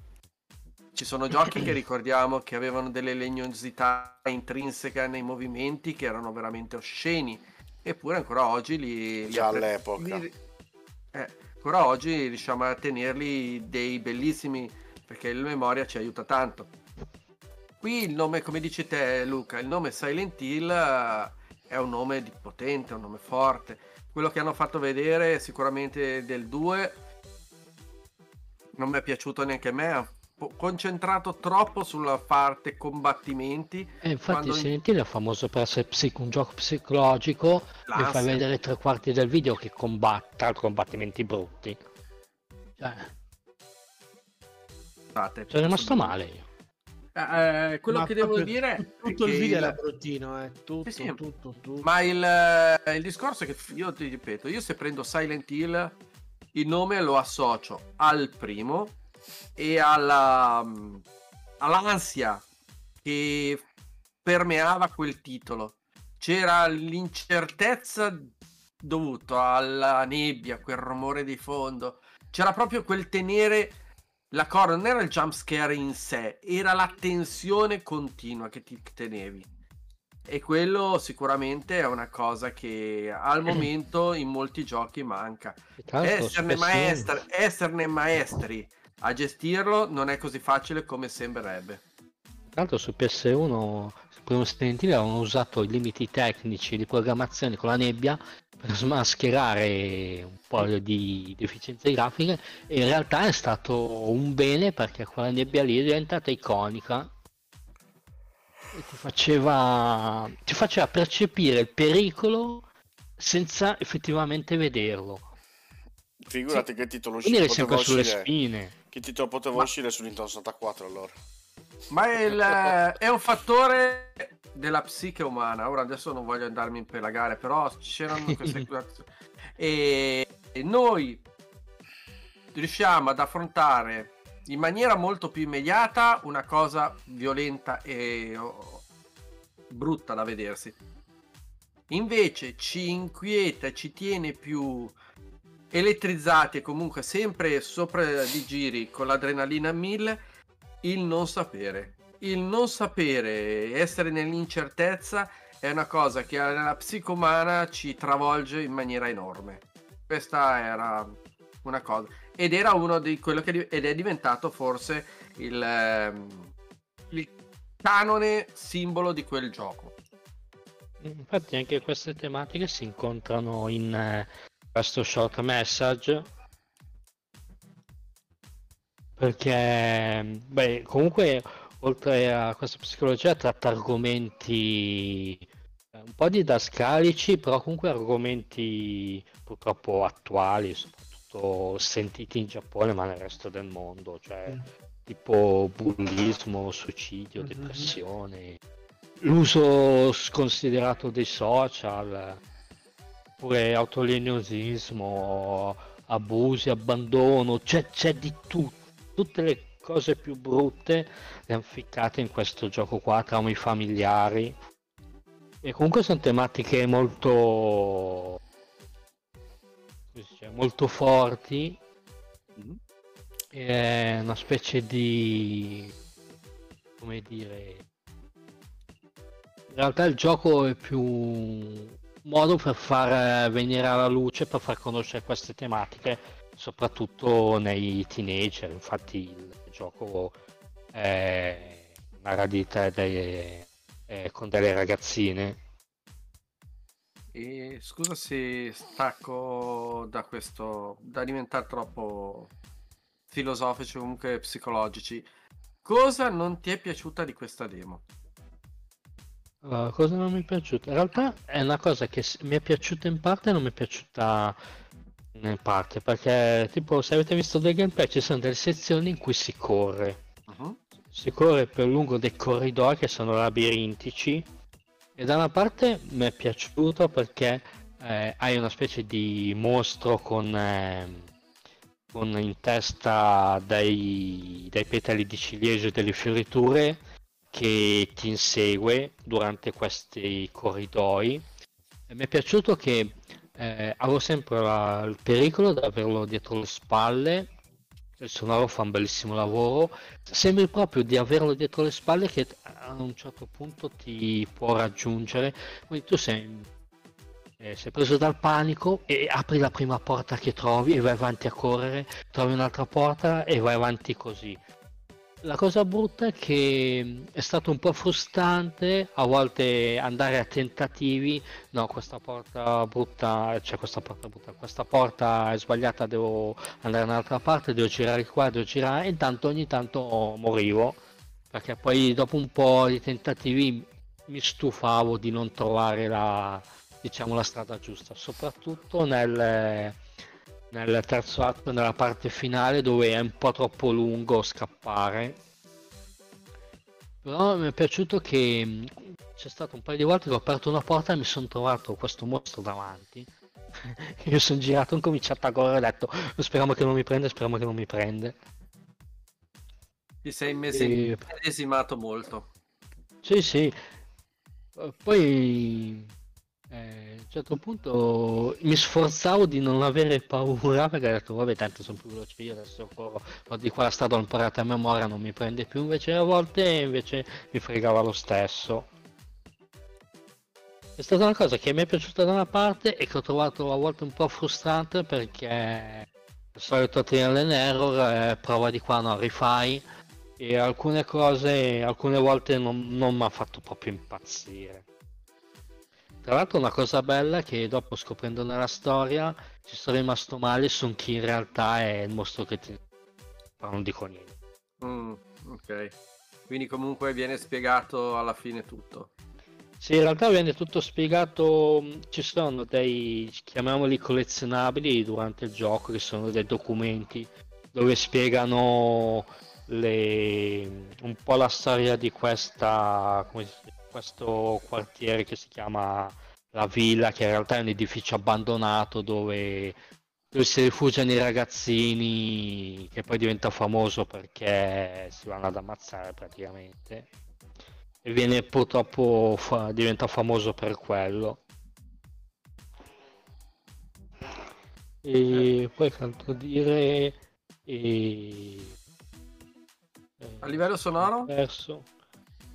ci sono giochi che ricordiamo che avevano delle legnosità intrinseche nei movimenti che erano veramente osceni eppure ancora oggi li, li Già appre- all'epoca. li- eh, ancora oggi riusciamo a tenerli dei bellissimi perché il memoria ci aiuta tanto qui il nome come dici te Luca il nome Silent Hill eh, è un nome di potente un nome forte quello che hanno fatto vedere sicuramente del 2 non mi è piaciuto neanche a me concentrato troppo sulla parte combattimenti E infatti Quando- Silent Hill è famoso per essere psic- un gioco psicologico e fai L'ansia. vedere tre quarti del video che l'altro combattimenti brutti. Cioè, Scusate, sono rimasto male io. Eh, quello Ma che devo proprio dire è tutto il che video il- era bruttino, eh. Tutto, Sì, sì. tutto, tutto. Ma il, eh, il discorso è che io ti ripeto, io se prendo Silent Hill, il nome lo associo al primo e alla, mm, all'ansia che permeava quel titolo. C'era l'incertezza dovuta alla nebbia, quel rumore di fondo. C'era proprio quel tenere la corda, non era il jump scare in sé, era la tensione continua che ti tenevi. E quello sicuramente è una cosa che al momento in molti giochi manca. Esserne, maestri, esserne maestri a gestirlo non è così facile come sembrerebbe. Tra l'altro su PS1 per uno Silent Hill avevano usato i limiti tecnici di programmazione con la nebbia per smascherare un po' di deficienze grafiche e in realtà è stato un bene perché quella nebbia lì è diventata iconica e ti faceva, ti faceva percepire il pericolo senza effettivamente vederlo. Figurati che titolo Quindi uscì, poteva sempre sulle uscire. spine. Che titolo poteva Ma- uscire su Nintendo 64 allora? Ma è, il- è un fattore della psiche umana. Ora adesso non voglio andarmi in pelagare, però c'erano queste situazioni. E, e noi riusciamo ad affrontare in maniera molto più immediata una cosa violenta e oh, brutta da vedersi. Invece ci inquieta ci tiene più elettrizzati e comunque sempre sopra di giri con l'adrenalina a mille il non sapere. Il non sapere, essere nell'incertezza è una cosa che nella psico umana ci travolge in maniera enorme. Questa era una cosa. Ed era uno di quello che ed è diventato forse il, ehm, il canone simbolo di quel gioco. Infatti anche queste tematiche si incontrano in eh, questo short message. Perché beh, comunque oltre a questa psicologia tratta argomenti eh, un po' didascalici però comunque argomenti purtroppo attuali soprattutto sentiti in Giappone ma nel resto del mondo. Cioè tipo bullismo, suicidio, Mhm. depressione l'uso sconsiderato dei social oppure autolesionismo abusi, abbandono c'è, c'è di tutto tutte le cose più brutte le hanno ficcate in questo gioco qua, traumi familiari. E comunque sono tematiche molto. dice, molto forti. Mhm. È una specie di. come dire. In realtà il gioco è più modo per far venire alla luce, per far conoscere queste tematiche soprattutto nei teenager, infatti il gioco è narra di te dei- eh, con delle ragazzine. E scusa se stacco da questo, da diventare troppo filosofici o comunque psicologici. Cosa non ti è piaciuta di questa demo? Allora, cosa non mi è piaciuta? In realtà è una cosa che mi è piaciuta in parte e non mi è piaciuta in parte, perché tipo se avete visto del gameplay ci sono delle sezioni in cui si corre. Mhm. si corre per lungo dei corridoi che sono labirintici e da una parte mi è piaciuto perché eh, hai una specie di mostro con, ehm, con in testa dei, dei petali di ciliegio e delle fioriture che ti insegue durante questi corridoi. Mi è piaciuto che eh, avevo sempre la- il pericolo di averlo dietro le spalle. Il sonoro fa un bellissimo lavoro. Sembri proprio di averlo dietro le spalle che a un certo punto ti può raggiungere. Quindi tu sei, eh, sei preso dal panico e apri la prima porta che trovi e vai avanti a correre. Trovi un'altra porta e vai avanti così la cosa brutta è che è stato un po' frustrante a volte andare a tentativi. No questa porta brutta c'è questa porta brutta questa porta è sbagliata devo andare da un'altra parte, devo girare qua, devo girare, e intanto ogni tanto morivo, perché poi dopo un po' di tentativi mi stufavo di non trovare la, diciamo, la strada giusta, soprattutto nel, nel terzo atto, nella parte finale dove è un po' troppo lungo scappare. Però mi è piaciuto che mh, c'è stato un paio di volte che ho aperto una porta e mi sono trovato questo mostro davanti. Io sono girato, ho cominciato a correre e ho detto speriamo che non mi prende, speriamo che non mi prende. Ti sei mesi- E- molto. Sì, sì. Poi eh, a un certo punto mi sforzavo di non avere paura perché ho detto vabbè tanto sono più veloce io adesso corro, di qua la strada imparata a memoria non mi prende più. Invece a volte invece mi fregava lo stesso. È stata una cosa che mi è piaciuta da una parte e che ho trovato a volte un po' frustrante perché il solito trial and error eh, prova di qua no rifai. E alcune cose alcune volte non, non mi ha fatto proprio impazzire tra l'altro una cosa bella è che dopo scoprendo nella storia ci sono rimasto male su chi in realtà è il mostro che ti... però non dico niente. Mm, ok. Quindi comunque viene spiegato alla fine tutto. Sì, in realtà viene tutto spiegato, mh, ci sono dei, chiamiamoli collezionabili durante il gioco, che sono dei documenti dove spiegano le- un po' la storia di questa, come si dice, questo quartiere che si chiama La Villa, che in realtà è un edificio abbandonato dove, dove si rifugiano i ragazzini, che poi diventa famoso perché si vanno ad ammazzare praticamente e viene purtroppo fa- diventa famoso per quello. E poi che altro dire? E... A livello sonoro? Perso.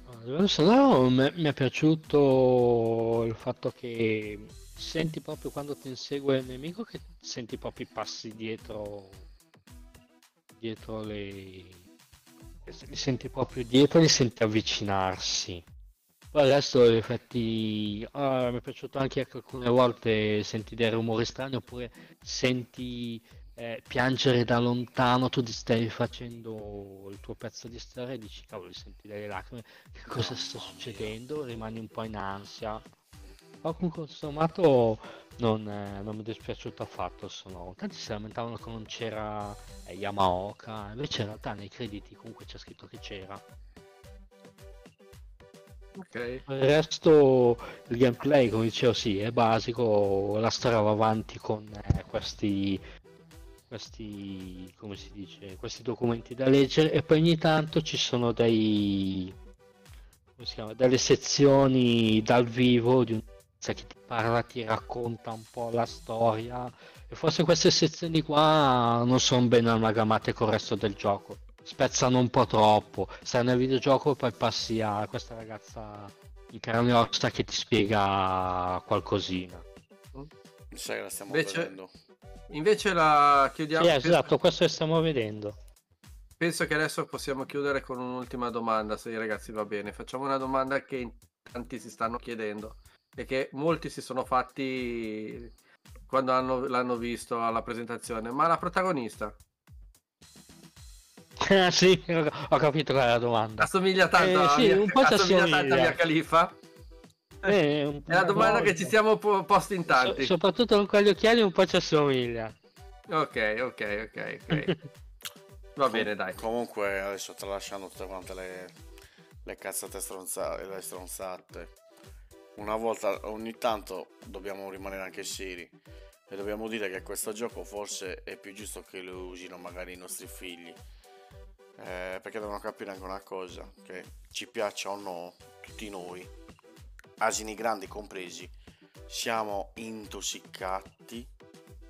A livello sonoro mi è piaciuto il fatto che senti proprio quando ti insegue il nemico che senti proprio i passi dietro dietro le li senti proprio dietro, li senti avvicinarsi. Poi resto, in effetti, ah, mi è piaciuto anche che alcune volte senti dei rumori strani oppure senti eh, piangere da lontano, tu ti stai facendo il tuo pezzo di storia e dici, cavolo, senti delle lacrime, che cosa sta succedendo? Rimani un po' in ansia. Ma comunque, sommato, non, eh, non mi è dispiaciuto affatto. Sono... Tanti si lamentavano che non c'era eh, Yamaoka, invece in realtà nei crediti comunque c'è scritto che c'era. Ok. Il resto, il gameplay, come dicevo, sì, è basico. La storia va avanti con eh, questi, questi, come si dice, questi documenti da leggere e poi ogni tanto ci sono dei, come si chiama, delle sezioni dal vivo di un che ti parla, ti racconta un po' la storia e forse queste sezioni qua non sono ben amalgamate con il resto del gioco spezzano un po' troppo. Stai nel videogioco e poi passi a questa ragazza in carne e ossa che ti spiega qualcosina. Mi sa che la stiamo Invece- vedendo. Invece la chiudiamo. Sì, penso- esatto, questo che stiamo vedendo. Penso che adesso possiamo chiudere con un'ultima domanda, se i ragazzi va bene. Facciamo una domanda che in tanti si stanno chiedendo e che molti si sono fatti quando hanno- l'hanno visto alla presentazione. Ma la protagonista Ah, sì, ho capito qual è la domanda. assomiglia tanto Eh, a sì, Mia- un po' ci assomiglia tanto a. Mia Khalifa? Eh, un È la domanda che ci siamo po- posti in So- tanti. soprattutto con quegli occhiali un po' ci assomiglia. Ok, ok, ok, ok. Va bene, dai. Comunque adesso tralasciando tutte quante le, le cazzate stronzate, le stronzate. Una volta, ogni tanto dobbiamo rimanere anche seri e dobbiamo dire che questo gioco forse è più giusto che lo usino magari i nostri figli. Eh, perché devono capire anche una cosa, che ci piaccia o no, tutti noi, asini grandi compresi, siamo intossicati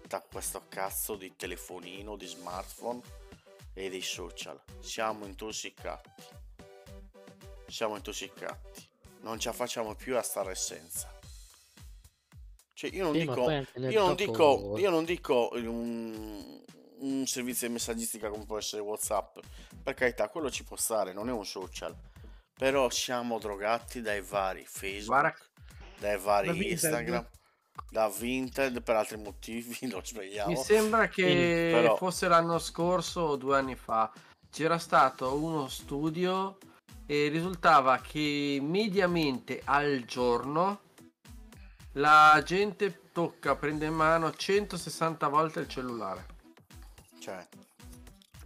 da questo cazzo di telefonino, di smartphone e dei social. Siamo intossicati. Siamo intossicati. Non ce la facciamo più a stare senza. Cioè, io non Sì, dico. Io non dico. Io non dico un, un servizio di messaggistica come può essere WhatsApp. Per carità, quello ci può stare, non è un social. Però siamo drogati dai vari Facebook, Guarda, dai vari Da Vinted. Instagram, da Vinted per altri motivi, lo svegliamo. mi sembra che Però- fosse l'anno scorso o due anni fa. C'era stato uno studio e risultava che mediamente al giorno la gente tocca, prende in mano 160 volte il cellulare. Cioè,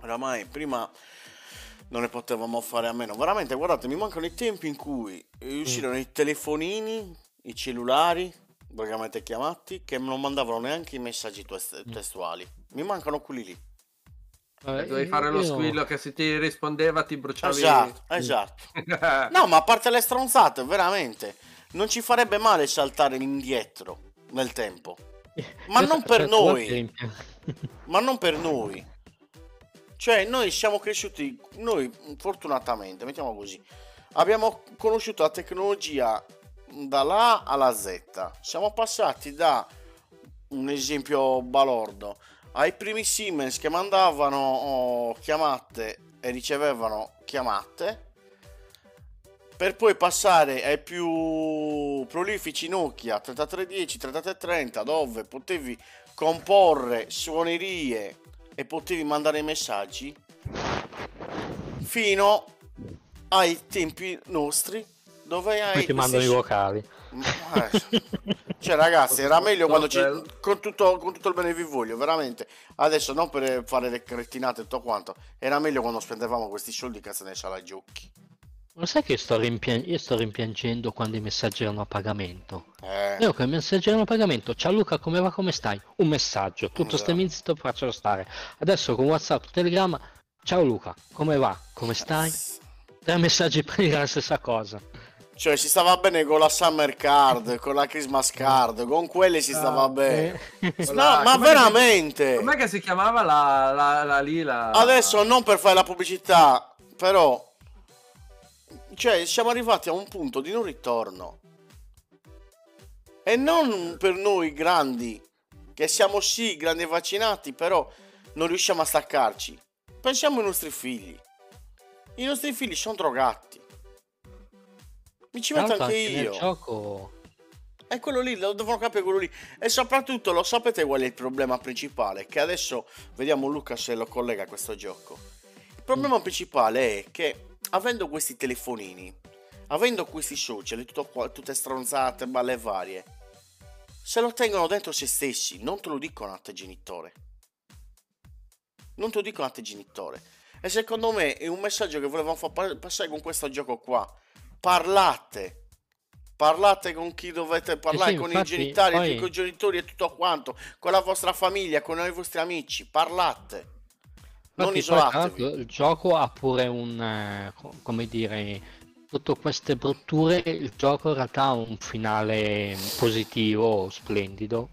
oramai prima non ne potevamo fare a meno. Veramente, guardate, mi mancano i tempi in cui uscirono i telefonini, i cellulari, vagamente chiamati, che non mandavano neanche i messaggi tes- testuali. Mi mancano quelli lì. Vabbè, Dovevi fare lo squillo che se ti rispondeva ti bruciavi. Esatto, esatto. No, ma a parte le stronzate, veramente, non ci farebbe male saltare indietro nel tempo. Ma Io non so- per certe volte noi. ma non per noi. Cioè, noi siamo cresciuti, noi fortunatamente, mettiamo così, abbiamo conosciuto la tecnologia dalla A alla Z. Siamo passati da un esempio balordo ai primi Siemens che mandavano oh, chiamate e ricevevano chiamate per poi passare ai più prolifici Nokia 3310, 3330 dove potevi comporre suonerie e potevi mandare messaggi fino ai tempi nostri dove hai ti mandano i vocali. eh, cioè ragazzi era meglio quando ci, con, tutto, con tutto il bene vi voglio veramente. Adesso non per fare le cretinate e tutto quanto era meglio quando spendevamo questi soldi cazzo nelle sala giochi Ma sai che sto, rimpia- io sto rimpiangendo quando i messaggi erano a pagamento? eh, Io che i messaggi erano a pagamento. Ciao Luca, come va? Come stai? Un messaggio. Tutto Esatto. ste minzito faccio stare. Adesso con WhatsApp, Telegram. Ciao Luca, come va? Come stai? Tre messaggi per dire la stessa cosa. cioè si stava bene con la summer card con la christmas card con quelle si stava bene Eh, no La- ma veramente Com'è che si chiamava la, la, la lì? La... Adesso non per fare la pubblicità, però cioè siamo arrivati a un punto di non ritorno. E non per noi grandi, che siamo sì grandi vaccinati, però non riusciamo a staccarci. Pensiamo ai nostri figli. I nostri figli sono drogati. Mi ci metto anche anche nel io. gioco È quello lì, lo devono capire quello lì. E soprattutto lo sapete qual è il problema principale? Che adesso vediamo Luca se lo collega a questo gioco. Il problema Mm. principale è che avendo questi telefonini, avendo questi social, e tutto qua- tutte stronzate, balle varie, se lo tengono dentro se stessi, non te lo dicono a te genitore. Non te lo dicono a te genitore. E secondo me è un messaggio che volevamo far pa- passare con questo gioco qua. Parlate. Parlate con chi dovete parlare, sì, con infatti, i genitori, poi- con i genitori e tutto quanto, con la vostra famiglia, con i vostri amici. Parlate. Non poi, isolatevi. il gioco ha pure un, eh, co- come dire, tutte queste brutture, il gioco in realtà ha un finale positivo, splendido,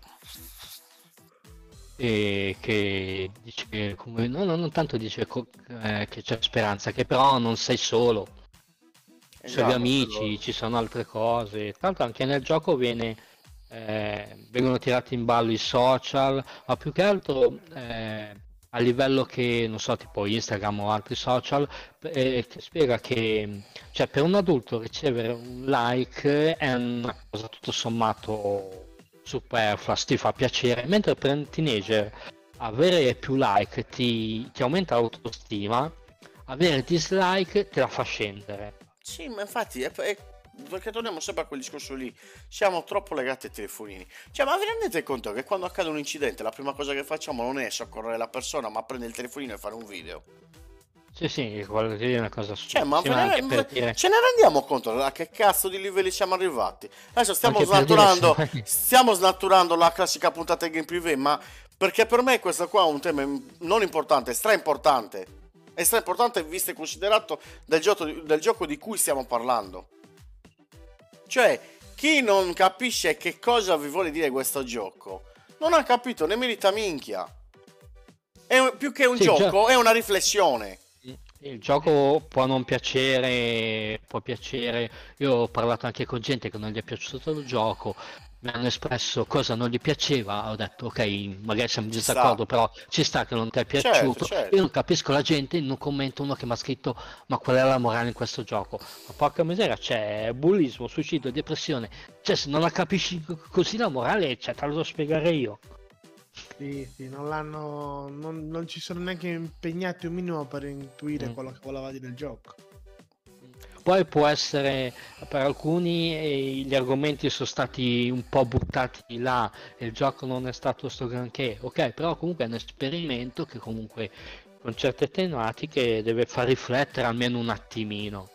e che dice, come, no, no, non tanto dice co- eh, che c'è speranza, che però non sei solo, ci sono gli Esatto, amici, quello- ci sono altre cose, l'altro anche nel gioco viene, eh, vengono tirati in ballo i social, ma più che altro... eh, a livello che, non so, tipo Instagram o altri social, eh, che spiega che cioè, per un adulto ricevere un like è una cosa tutto sommato superflua, ti fa piacere, mentre per un teenager avere più like ti, ti aumenta l'autostima, avere dislike te la fa scendere. Sì, ma infatti, è, è- perché torniamo sempre a quel discorso lì, siamo troppo legati ai telefonini. Cioè, ma vi rendete conto che quando accade un incidente la prima cosa che facciamo non è soccorrere la persona, ma prendere il telefonino e fare un video? Sì, sì, quello lì è una cosa Cioè, ma ne- ve- dire... ce ne rendiamo conto a che cazzo di livelli siamo arrivati? Adesso stiamo Anche dire, snaturando, stiamo snaturando la classica puntata di Game Privé, ma perché per me questo qua è un tema non importante, è stra importante. È stra importante visto e considerato del gioco, del gioco di cui stiamo parlando. Cioè, chi non capisce che cosa vi vuole dire questo gioco, non ha capito, ne merita minchia. È un- più che un Sì, gioco, già- è una riflessione. Il gioco può non piacere, può piacere. Io ho parlato anche con gente che non gli è piaciuto il gioco, mi hanno espresso cosa non gli piaceva. Ho detto, ok, magari siamo in disaccordo, però ci sta che non ti è Certo, piaciuto. certo. Io non capisco la gente in un commento, uno che mi ha scritto, ma qual è la morale in questo gioco? Ma porca miseria, c'è bullismo, suicidio, depressione. Cioè, se non la capisci così la morale, cioè, te lo devo spiegare io. Sì, sì, non l'hanno. Non, non ci sono neanche impegnati un minimo per intuire Mm. quello che voleva dire il gioco. Poi può essere per alcuni eh, gli argomenti sono stati un po' buttati là il gioco non è stato sto granché, ok, però comunque è un esperimento che comunque con certe tematiche deve far riflettere almeno un attimino.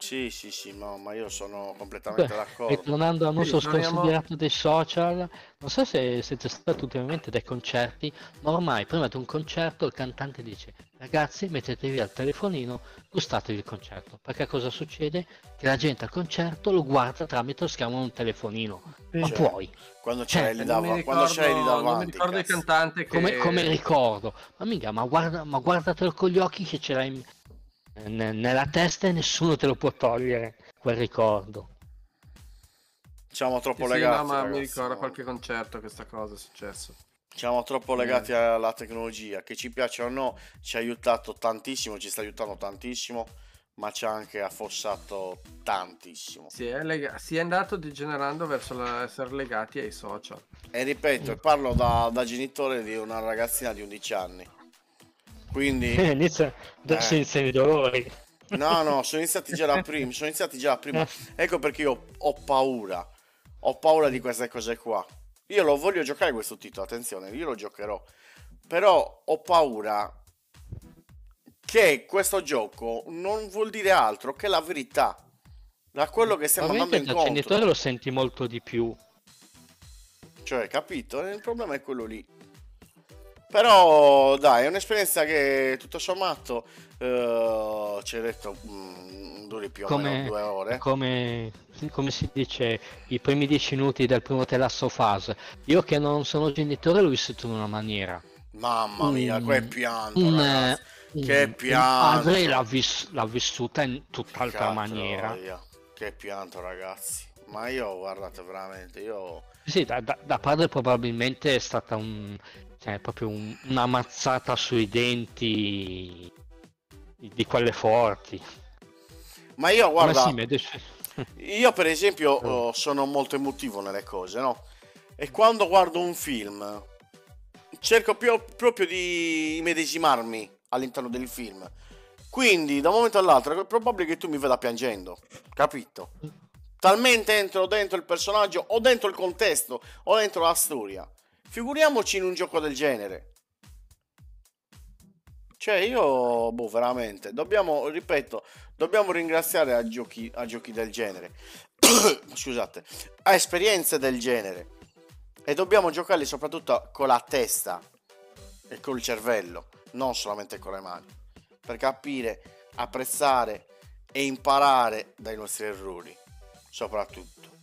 Sì, sì, sì, no, ma io sono completamente Beh, d'accordo. Ritornando al nostro Sì, torniamo- sconsiderato dei social, non so se siete stati ultimamente dai concerti, ma ormai prima di un concerto il cantante dice ragazzi mettetevi al telefonino, gustatevi il concerto, perché cosa succede? Che la gente al concerto lo guarda tramite lo schermo di un telefonino, ma Cioè, puoi, Quando Eh, quando c'hai lì davanti. non mi ricordo il cantante che... come, come ricordo, ma mica, ma, guarda, ma guardatelo con gli occhi che ce l'hai in- ne- nella testa e nessuno te lo può togliere quel ricordo. Siamo Sì, troppo sì, legati. no, ma mi ragazzi, ricordo no. qualche concerto questa cosa è successo. Siamo troppo legati alla tecnologia, che ci piace o no, ci ha aiutato tantissimo, ci sta aiutando tantissimo, ma ci ha anche affossato tantissimo. Si è, lega- si è andato degenerando verso l'essere legati ai social. E ripeto, parlo da, da genitore di una ragazzina di 11 anni. Quindi, Inizia Eh. senza i dolori. no, no, sono iniziati già da prima. Sono iniziati già da prima. Ecco perché io ho paura. Ho paura di queste cose qua. Io lo voglio giocare questo titolo, attenzione, io lo giocherò. Però ho paura che questo gioco non vuol dire altro che la verità. Da quello che stiamo andando Ovviamente da incontro. genitore lo senti molto di più. Cioè, capito? Il problema è quello lì. Però, dai, è un'esperienza che tutto sommato eh, ci hai detto mm, duri più o meno Come, due ore. come, come si dice, i primi dieci minuti del primo of Us. Io che non sono genitore l'ho vissuto in una maniera. Mamma mia, Un- che pianto, un, ragazzi. un- Che un pianto. padre l'ha, vis- l'ha vissuta in tutt'altra Cazzo, maniera. via. Che pianto, ragazzi. Ma io, guardate, veramente, io... Sì, da, da- da padre probabilmente è stata un, cioè, proprio un- una mazzata sui denti di quelle forti. Ma io, Ma guarda, sì, mi è des- io per esempio oh, sono molto emotivo nelle cose, no? E quando guardo un film, cerco più- proprio di immedesimarmi all'interno del film. Quindi, da un momento all'altro, è probabile che tu mi veda piangendo, capito? Talmente entro dentro il personaggio, o dentro il contesto, o dentro la storia. Figuriamoci in un gioco del genere. Cioè, io, boh, veramente, dobbiamo, ripeto, dobbiamo ringraziare a giochi, a giochi del genere. Scusate, a esperienze del genere. E dobbiamo giocarli soprattutto con la testa e col cervello, non solamente con le mani. Per capire, apprezzare e imparare dai nostri errori, soprattutto.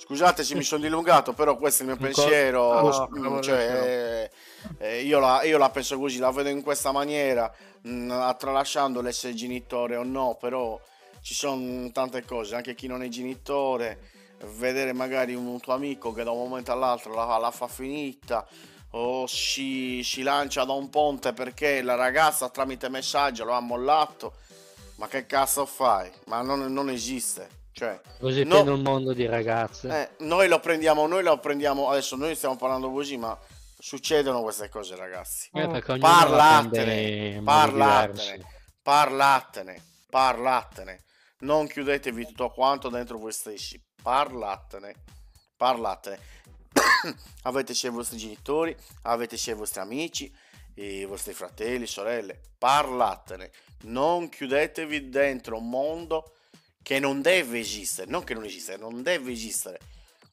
Scusate se mi sono dilungato, però questo è il mio pensiero. No, per amore cioè, eh, eh, io, la, io la penso così, la vedo in questa maniera, mh, tralasciando l'essere genitore o no, però ci sono tante cose, anche chi non è genitore, vedere magari un tuo amico che da un momento all'altro la, la fa finita o si, si lancia da un ponte perché la ragazza tramite messaggio lo ha mollato, ma che cazzo fai? Ma non, non esiste. Cioè, Così No. pieno il mondo di ragazze. eh, noi lo prendiamo, noi lo prendiamo, adesso noi stiamo parlando così, ma succedono queste cose ragazzi. Eh, Parlatene, prende parlatene, parlatene, parlatene. Non chiudetevi tutto quanto dentro voi stessi. Parlatene, parlatene. avete sia i vostri genitori, avete sia i vostri amici, i vostri fratelli, sorelle. Parlatene. Non chiudetevi dentro un mondo che non deve esistere, non che non esiste, non deve esistere.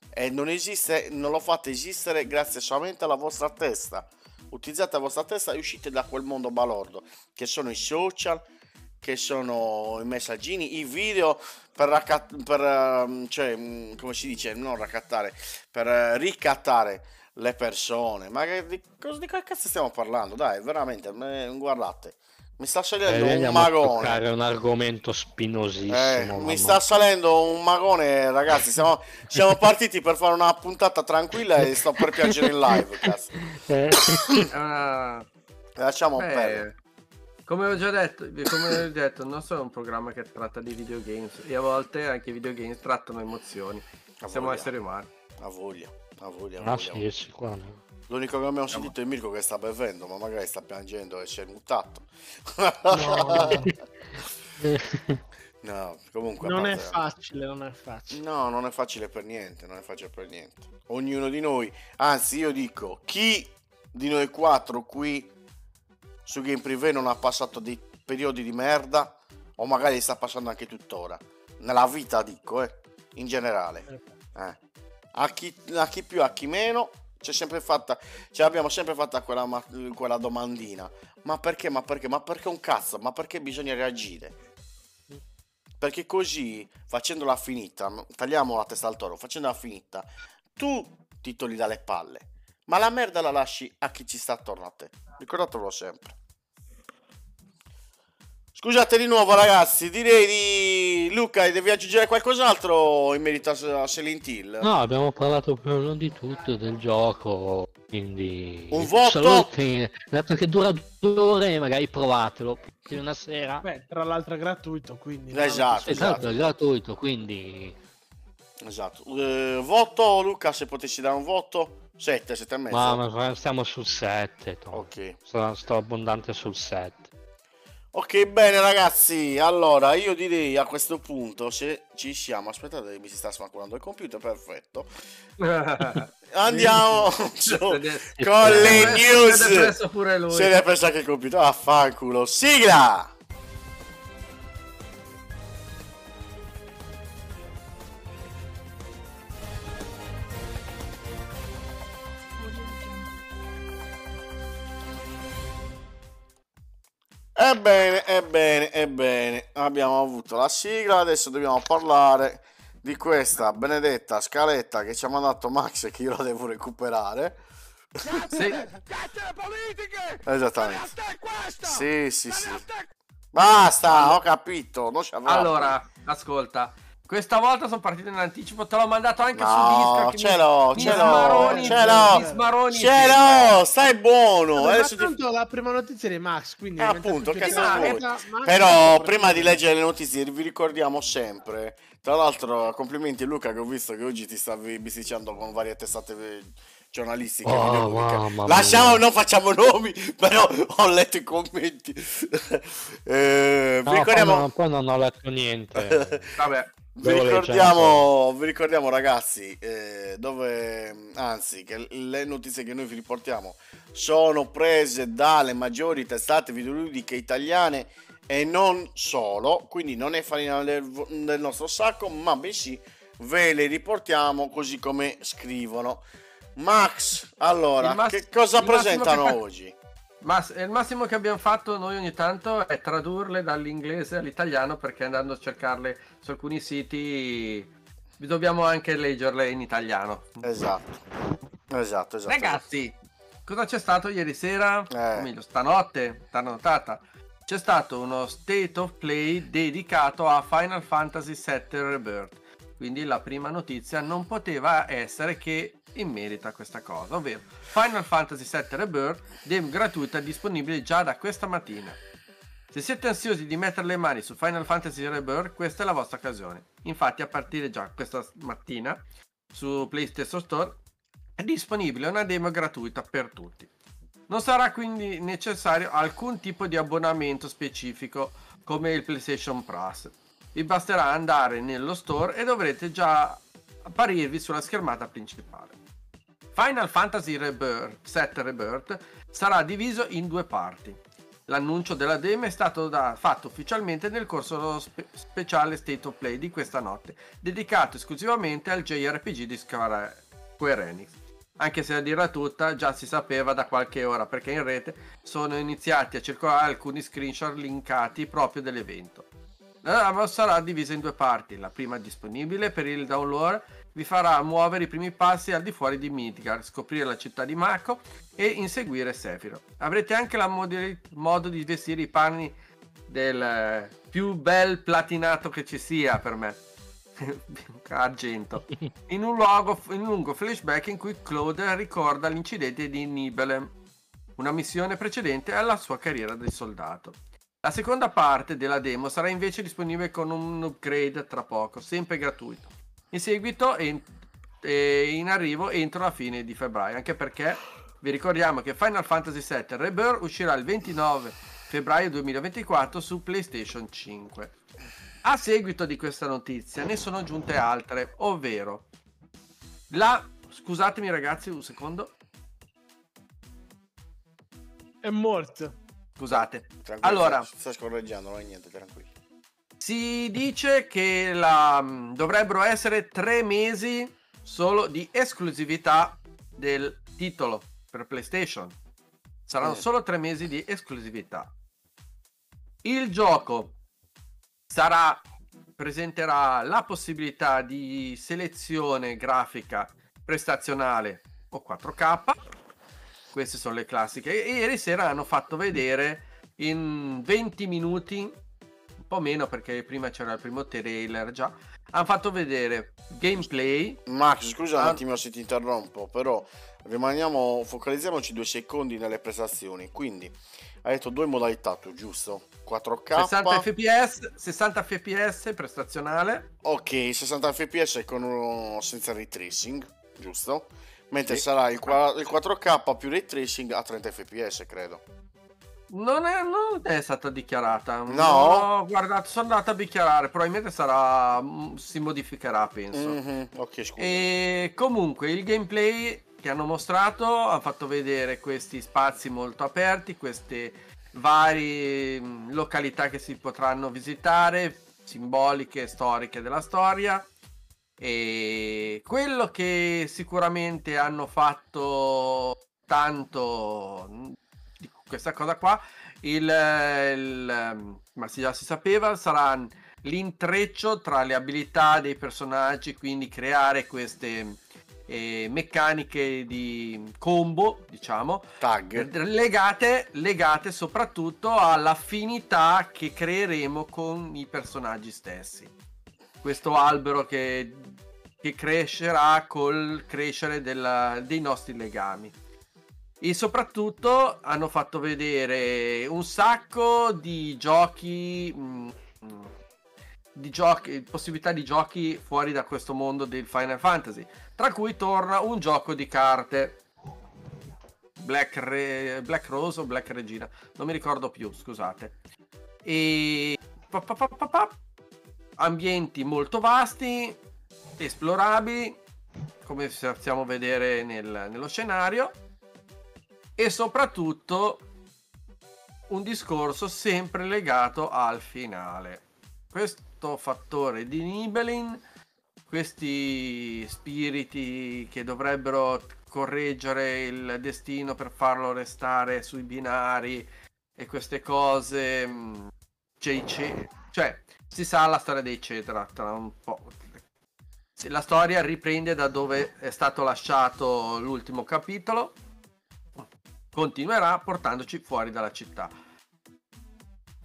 E non esiste, non lo fate esistere grazie solamente alla vostra testa. Utilizzate la vostra testa e uscite da quel mondo balordo, che sono i social, che sono i messaggini, i video per, raccat- per ehm, cioè, mm, come si dice, non raccattare, per eh, ricattare le persone. Ma di, di che cazzo stiamo parlando? Dai, veramente, me- guardate, mi sta Eh, salendo un andiamo a magone. toccare un argomento spinosissimo. Eh, mi sta salendo un magone, ragazzi. Siamo, siamo partiti per fare una puntata tranquilla e sto per piangere in live. Cazzo. Eh, Ah, Lasciamo beh, perdere. come ho già detto, come ho detto, il nostro è un programma che tratta di videogames e a volte anche i videogames trattano emozioni. A Siamo voglia, esseri umani. A voglia, a voglia. a ah, voglia. sì, sicuramente. L'unico che abbiamo sentito è Mirko che sta bevendo, ma magari sta piangendo e si è mutato. no, comunque. a Non è parte- facile, non è facile. No, non è facile per niente, non è facile per niente. Ognuno di noi, anzi io dico, chi di noi quattro qui su Game Privé non ha passato dei periodi di merda, o magari sta passando anche tuttora, nella vita dico, eh, in generale. Eh. A, chi, a chi più, a chi meno, c'è sempre fatta, ce l'abbiamo sempre fatta quella, quella domandina. Ma perché, ma perché, ma perché un cazzo, ma perché bisogna reagire? Perché così, facendola finita, tagliamo la testa al toro, facendola finita, tu ti togli dalle palle, ma la merda la lasci a chi ci sta attorno a te. Ricordatelo sempre. Scusate di nuovo ragazzi, direi di... Luca, devi aggiungere qualcos'altro in merito a Silent Hill? No, abbiamo parlato più o meno di tutto del gioco, quindi... Un voto? Che, dato che dura due ore, magari provatelo, una sera. Beh, tra l'altro è gratuito, quindi... Esatto. Esatto, è gratuito, quindi... Esatto. Eh, voto, Luca, se potessi dare un voto? 7, 7 e mezzo. Ma, ma stiamo sul 7, Ok. sto, sto abbondante sul 7. Ok, bene ragazzi, allora io direi a questo punto se ci siamo, aspettate mi si sta smaculando il computer, perfetto. Andiamo con le news. Si è depresso pure lui. Se ne è preso anche il computer, affanculo. Sigla! Ebbene, ebbene, ebbene, abbiamo avuto la sigla, adesso dobbiamo parlare di questa benedetta scaletta che ci ha mandato Max e che io la devo recuperare. Sì. Esattamente. Sì, sì, sì. Basta, ho capito. Non ci avrà. Allora, ascolta, Questa volta sono partito in anticipo, te l'ho mandato anche su No, Discord. che ce l'ho, mi ce l'ho, ce l'ho, smaroni ce l'ho, stai buono. Ma Adesso ti- la prima notizia è di Max, quindi Eh, appunto, che se la vuoi. Però prima di leggere le notizie vi ricordiamo sempre, tra l'altro complimenti Luca che ho visto che oggi ti stavi bisticciando con varie testate eh, giornalistiche. Oh, mamma Lasciamo, mia. non facciamo nomi, però ho letto i commenti. Eh, No, poi, ricordiamo... non, poi non ho letto niente. Vabbè, Vi ricordiamo, vi ricordiamo ragazzi, eh, dove, anzi, che le notizie che noi vi riportiamo sono prese dalle maggiori testate videoludiche italiane e non solo, quindi non è farina del, del nostro sacco, ma bensì ve le riportiamo così come scrivono. Max, allora, mass- che cosa presentano che fa- oggi? Ma il massimo che abbiamo fatto noi ogni tanto è tradurle dall'inglese all'italiano perché andando a cercarle su alcuni siti dobbiamo anche leggerle in italiano. Esatto, esatto, esatto. Ragazzi, cosa c'è stato ieri sera? Eh. O meglio, stanotte, stanottata. C'è stato uno state of play dedicato a Final Fantasy VII Rebirth. Quindi la prima notizia non poteva essere che in merito a questa cosa, ovvero Final Fantasy VII Rebirth, demo gratuita disponibile già da questa mattina. Se siete ansiosi di mettere le mani su Final Fantasy Rebirth, questa è la vostra occasione. Infatti, a partire già questa mattina su PlayStation Store è disponibile una demo gratuita per tutti. Non sarà quindi necessario alcun tipo di abbonamento specifico come il PlayStation Plus. Vi basterà andare nello store e dovrete già apparirvi sulla schermata principale. Final Fantasy Rebirth, 7 Rebirth sarà diviso in due parti. L'annuncio della demo è stato da- fatto ufficialmente nel corso spe- speciale State of Play di questa notte, dedicato esclusivamente al JRPG di Square Square Enix. Anche se a dirla tutta già si sapeva da qualche ora perché in rete sono iniziati a circolare alcuni screenshot linkati proprio dell'evento. La demo sarà divisa in due parti, la prima disponibile per il download vi farà muovere i primi passi al di fuori di Midgard, scoprire la città di Mako e inseguire Sephiroth. Avrete anche la modi- modo di vestire i panni del eh, più bel platinato che ci sia per me. Argento. In un, luogo, in un lungo flashback in cui Claude ricorda l'incidente di Nibelem, una missione precedente alla sua carriera di soldato. La seconda parte della demo sarà invece disponibile con un upgrade tra poco, sempre gratuito. In seguito è in, arrivo entro la fine di febbraio, anche perché vi ricordiamo che Final Fantasy VII Rebirth uscirà il 29 febbraio 2024 su PlayStation 5. A seguito di questa notizia ne sono giunte altre, ovvero la scusatemi ragazzi un secondo, È morto. scusate. Tranquillo, Allora, sta scorreggiando, non è niente, tranquillo. Si dice che la- mm, dovrebbero essere tre mesi solo di esclusività del titolo per PlayStation. Saranno Mm. solo tre mesi di esclusività. Il gioco sarà presenterà la possibilità di selezione grafica prestazionale o 4K. Queste sono le classiche. E ieri sera hanno fatto vedere in 20 minuti po' meno perché prima c'era il primo trailer già. Hanno fatto vedere gameplay. Max, scusa un Ah. attimo se ti interrompo, però rimaniamo, focalizziamoci due secondi nelle prestazioni. Quindi, hai detto due modalità, tu, giusto? 4K. 60 fps, 60 fps prestazionale. Ok, 60 fps con uno senza ray tracing, giusto? Mentre Sì. sarà il, qua- il 4K più ray tracing a 30 fps, credo. Non è, non è stata dichiarata. No? Non ho guardato, sono andato a dichiarare. Probabilmente sarà. mm, Si modificherà, penso. Mhm, Ok, scusa. E comunque il gameplay che hanno mostrato ha fatto vedere questi spazi molto aperti, queste varie mm, località che si potranno visitare, simboliche, storiche della storia. E quello che sicuramente hanno fatto tanto questa cosa qua, il, il- ma si già si sapeva, sarà l'intreccio tra le abilità dei personaggi, quindi creare queste eh, meccaniche di combo, diciamo, Tag. legate, legate soprattutto all'affinità che creeremo con i personaggi stessi. questo albero che, che crescerà col crescere della- dei nostri legami. E soprattutto hanno fatto vedere un sacco di giochi, mm, mm, di giochi, possibilità di giochi fuori da questo mondo del Final Fantasy, tra cui torna un gioco di carte. Black, Re- Black Rose o Black Regina, non mi ricordo più, scusate. E pa- pa- pa- ambienti molto vasti, esplorabili, come possiamo vedere nel- nello scenario, e soprattutto un discorso sempre legato al finale. Questo fattore di Nibelin, questi spiriti che dovrebbero correggere il destino per farlo restare sui binari e queste cose, c'è- cioè si sa la storia dei Cetra tra un po'. La storia riprende da dove è stato lasciato l'ultimo capitolo continuerà portandoci fuori dalla città.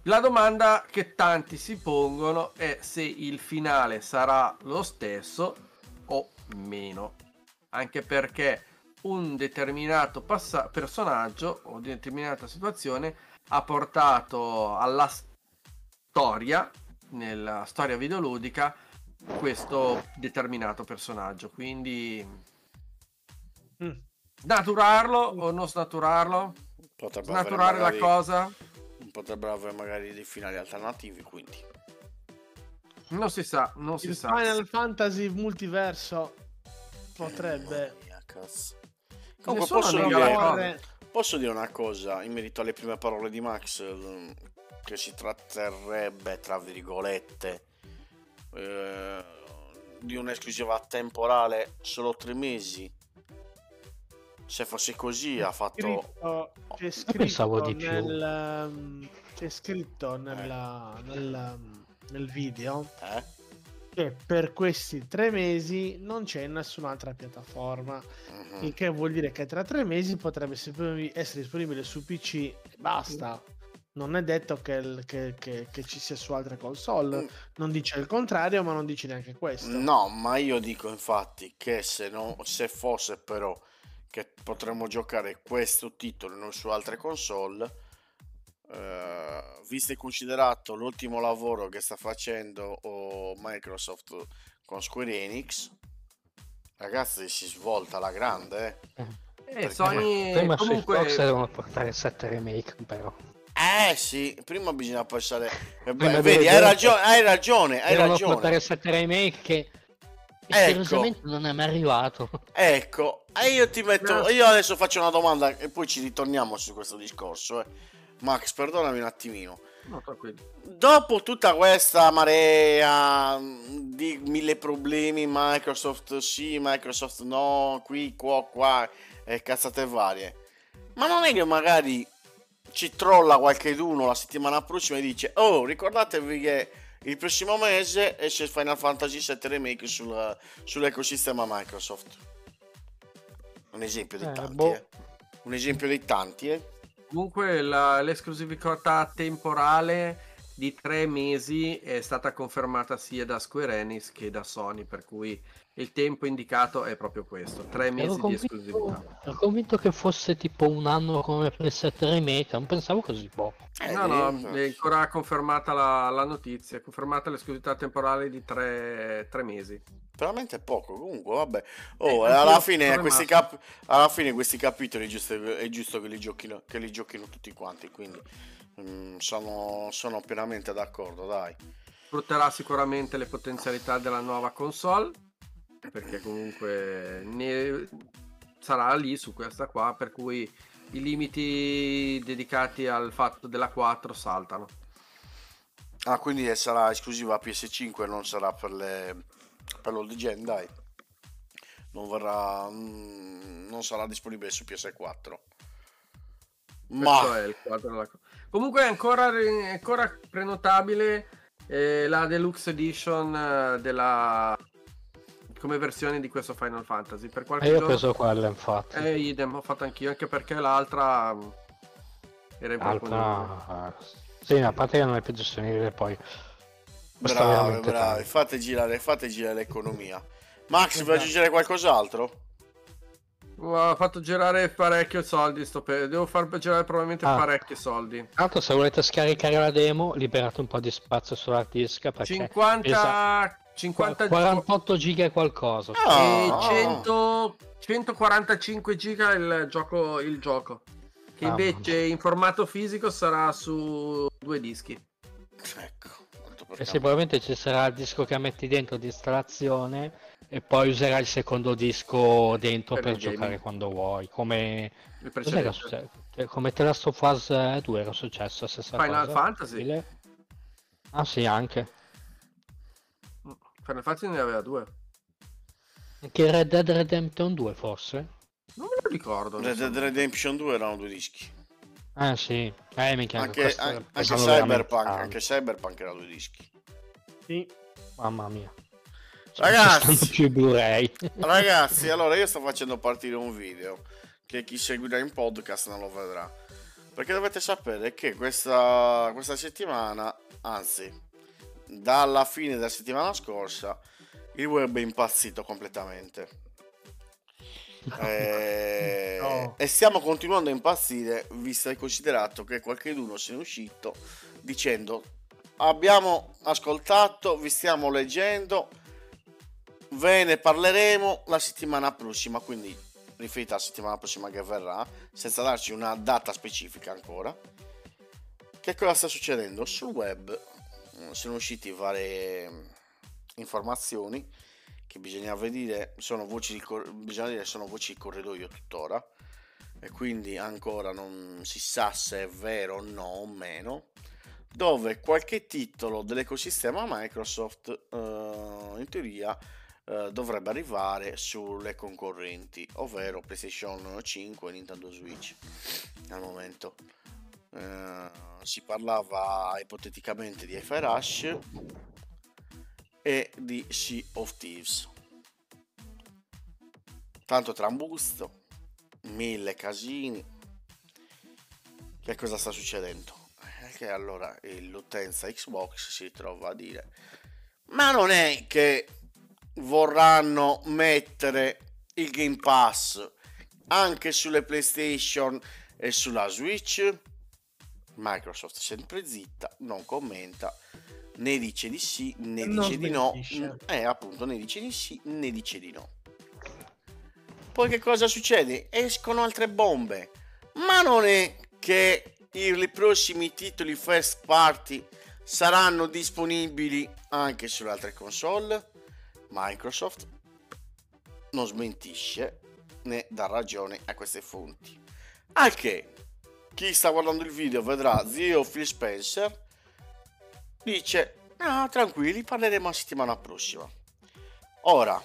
La domanda che tanti si pongono è se il finale sarà lo stesso o meno, anche perché un determinato passa- personaggio o determinata situazione ha portato alla storia, nella storia videoludica, questo determinato personaggio. Quindi Mm. Snaturarlo o non snaturarlo? Potrebbe avere Snaturare la magari- cosa? Potrebbero avere magari dei finali alternativi, quindi. Non si sa, non si Il sa. Final Fantasy multiverso potrebbe Mamma mia, cazzo. Comunque Nessuno posso dire, la posso dire una cosa in merito alle prime parole di Max, che si tratterebbe, tra virgolette, eh, di un'esclusiva temporale solo tre mesi. Se fosse così, ha fatto... scritto, c'è pensavo scritto di più. nel, um, c'è scritto nella- nel, um, nel video Eh? che per questi tre mesi non c'è nessun'altra piattaforma Mhm. il che vuol dire che tra tre mesi potrebbe essere disponibile su PC e basta. Non è detto che, che- che- che ci sia su altre console. Non dice il contrario ma non dice neanche questo. No, ma io dico infatti che se, no, se fosse però che potremmo giocare questo titolo non su altre console, eh, visto e considerato l'ultimo lavoro che sta facendo oh, Microsoft con Square Enix, ragazzi si svolta alla grande. eh. Eh, Sony Prima su comunque Xbox devono portare 7 remake, però. Eh sì, prima bisogna passare... beh, Prima vedi, hai ragione, hai ragione, hai devono ragione. portare 7 remake che Ecco. misteriosamente non è mai arrivato. Ecco, e io ti metto, No. io adesso faccio una domanda e poi ci ritorniamo su questo discorso. eh. Max, perdonami un attimino. No. Dopo tutta questa marea di mille problemi, Microsoft sì, Microsoft no, qui, qua, qua, e cazzate varie. Ma non è che magari ci trolla qualcheduno la settimana prossima e dice Oh, ricordatevi che il prossimo mese esce Final Fantasy VII Remake sul- sull'ecosistema Microsoft. Un esempio dei Eh, tanti, boh. eh. Un esempio dei tanti, eh. Comunque la- l'esclusività temporale di tre mesi è stata confermata sia da Square Enix che da Sony, per cui il tempo indicato è proprio questo, tre mesi di esclusività. ero convinto che fosse tipo un anno come per il 7 remake, non pensavo così poco. Eh, No, no, è ancora confermata la, la notizia, è confermata l'esclusività temporale di tre, tre mesi. veramente poco comunque vabbè oh, Eh, alla, fine, questi cap- alla fine questi capitoli è giusto, è giusto che, li giochino, che li giochino tutti quanti quindi mm, sono, sono pienamente d'accordo dai. Sfrutterà sicuramente le potenzialità della nuova console, perché comunque ne sarà lì su questa qua, per cui i limiti dedicati al fatto della 4 saltano. ah quindi sarà esclusiva PS5 non sarà per le per l'old gen dai. Non verrà mm, non sarà disponibile su PS4 Questo ma è il quadro della Comunque è ancora, è ancora prenotabile eh, la Deluxe Edition eh, della come versione di questo Final Fantasy. Per qualche E io ho preso quella infatti. Eh, idem, ho fatto anch'io, anche perché l'altra mh, era. Altra... Sì, a parte che non è più disponibile poi. Bravi, tanto. fate girare, fate girare l'economia. Max, vuoi Esatto. aggiungere qualcos'altro? Ho fatto girare parecchio soldi. Sto per... Devo far girare probabilmente Ah. parecchi soldi. L'altro, se volete scaricare la demo, liberate un po' di spazio sull'hard disk perché 50, Esatto. 50 48 giga e qualcosa. Ah. e Oh. 100, 145 giga il gioco, il gioco. Che Mamma invece in formato fisico sarà su due dischi. Ecco. tanto E sicuramente ci sarà il disco che metti dentro di installazione e poi userai il secondo disco dentro Per per, gaming. giocare quando vuoi. Come, come The Last of Us eh, 2 era successo la stessa Final cosa? Fantasy. Ah sì, anche. Final Fantasy ne aveva due. Anche Red Dead Redemption 2 forse? Non me lo ricordo. Red Dead. Redemption 2 erano due dischi. Ah sì. Eh, Anche, anche veramente Cyberpunk, anche Cyberpunk era due dischi. Sì. Mamma mia. Ragazzi. Non stanno più Blu-ray. Ragazzi, allora io sto facendo partire un video che chi seguirà in podcast non lo vedrà. Perché dovete sapere che questa, questa settimana, anzi, dalla fine della settimana scorsa, il web è impazzito completamente. Eh, No. E stiamo continuando a impazzire, visto e considerato che qualcuno se ne è uscito dicendo abbiamo ascoltato, vi stiamo leggendo, ve ne parleremo la settimana prossima, quindi riferita alla settimana prossima che verrà, senza darci una data specifica ancora. Che cosa sta succedendo? Sul web eh, sono usciti varie mm, informazioni che bisognava dire sono voci di, cor- bisogna dire sono voci di corridoio tuttora e quindi ancora non si sa se è vero o no o meno dove qualche titolo dell'ecosistema Microsoft eh, in teoria eh, dovrebbe arrivare sulle concorrenti ovvero PlayStation 5 e Nintendo Switch al momento. Eh, si parlava ipoteticamente di Hi-Fi Rush e di Sea of Thieves. Tanto trambusto mille casini. Che cosa sta succedendo? Che allora l'utenza Xbox si trova a dire ma non è che vorranno mettere il Game Pass anche sulle PlayStation e sulla Switch Microsoft sempre zitta non commenta né dice di sì né Non dice di no smentisce. eh appunto né dice di sì né dice di no poi che cosa succede? Escono altre bombe. Ma non è che i prossimi titoli first party saranno disponibili anche sulle altre console? Microsoft non smentisce né dà ragione a queste fonti. Al che chi sta guardando il video vedrà zio Phil Spencer dice ah tranquilli parleremo la settimana prossima. Ora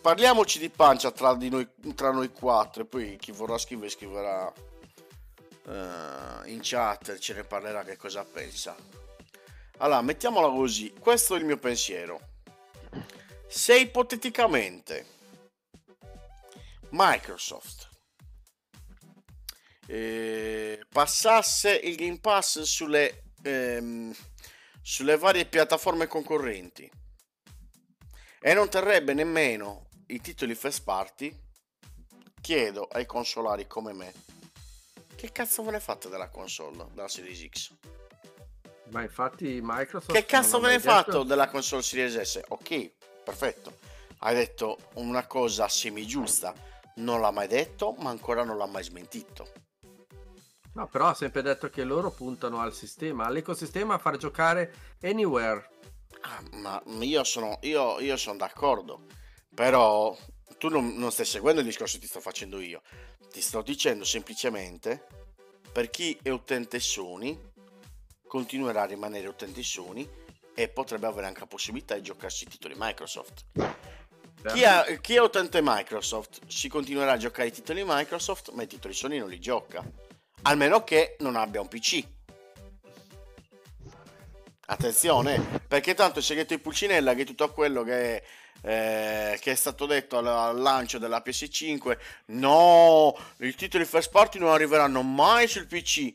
parliamoci di pancia tra, di noi, tra noi quattro e poi chi vorrà scrivere scriverà eh, in chat ce ne parlerà che cosa pensa allora mettiamola così questo è il mio pensiero se ipoteticamente Microsoft eh, passasse il Game Pass sulle, ehm, sulle varie piattaforme concorrenti e non terrebbe nemmeno i titoli first party, chiedo ai consolari come me, che cazzo ve ne fate della console, della Series X? Ma infatti Microsoft... Che cazzo ve ne mai fatto detto- della console Series S? Ok, perfetto. Hai detto una cosa semi giusta, non l'ha mai detto, ma ancora non l'ha mai smentito. No, però ha sempre detto che loro puntano al sistema, all'ecosistema a far giocare anywhere. Ah, ma io sono, io, io sono d'accordo, però tu non, non stai seguendo il discorso che ti sto facendo io. Ti sto dicendo semplicemente per chi è utente Sony continuerà a rimanere utente Sony e potrebbe avere anche la possibilità di giocarsi i titoli Microsoft. Chi, ha- chi è utente Microsoft si continuerà a giocare i titoli Microsoft, ma i titoli Sony non li gioca. Almeno che non abbia un PC. Attenzione, perché tanto il segreto di Pulcinella che tutto quello che è, eh, che è stato detto al, al lancio della PS5, no, i titoli first party non arriveranno mai sul PC.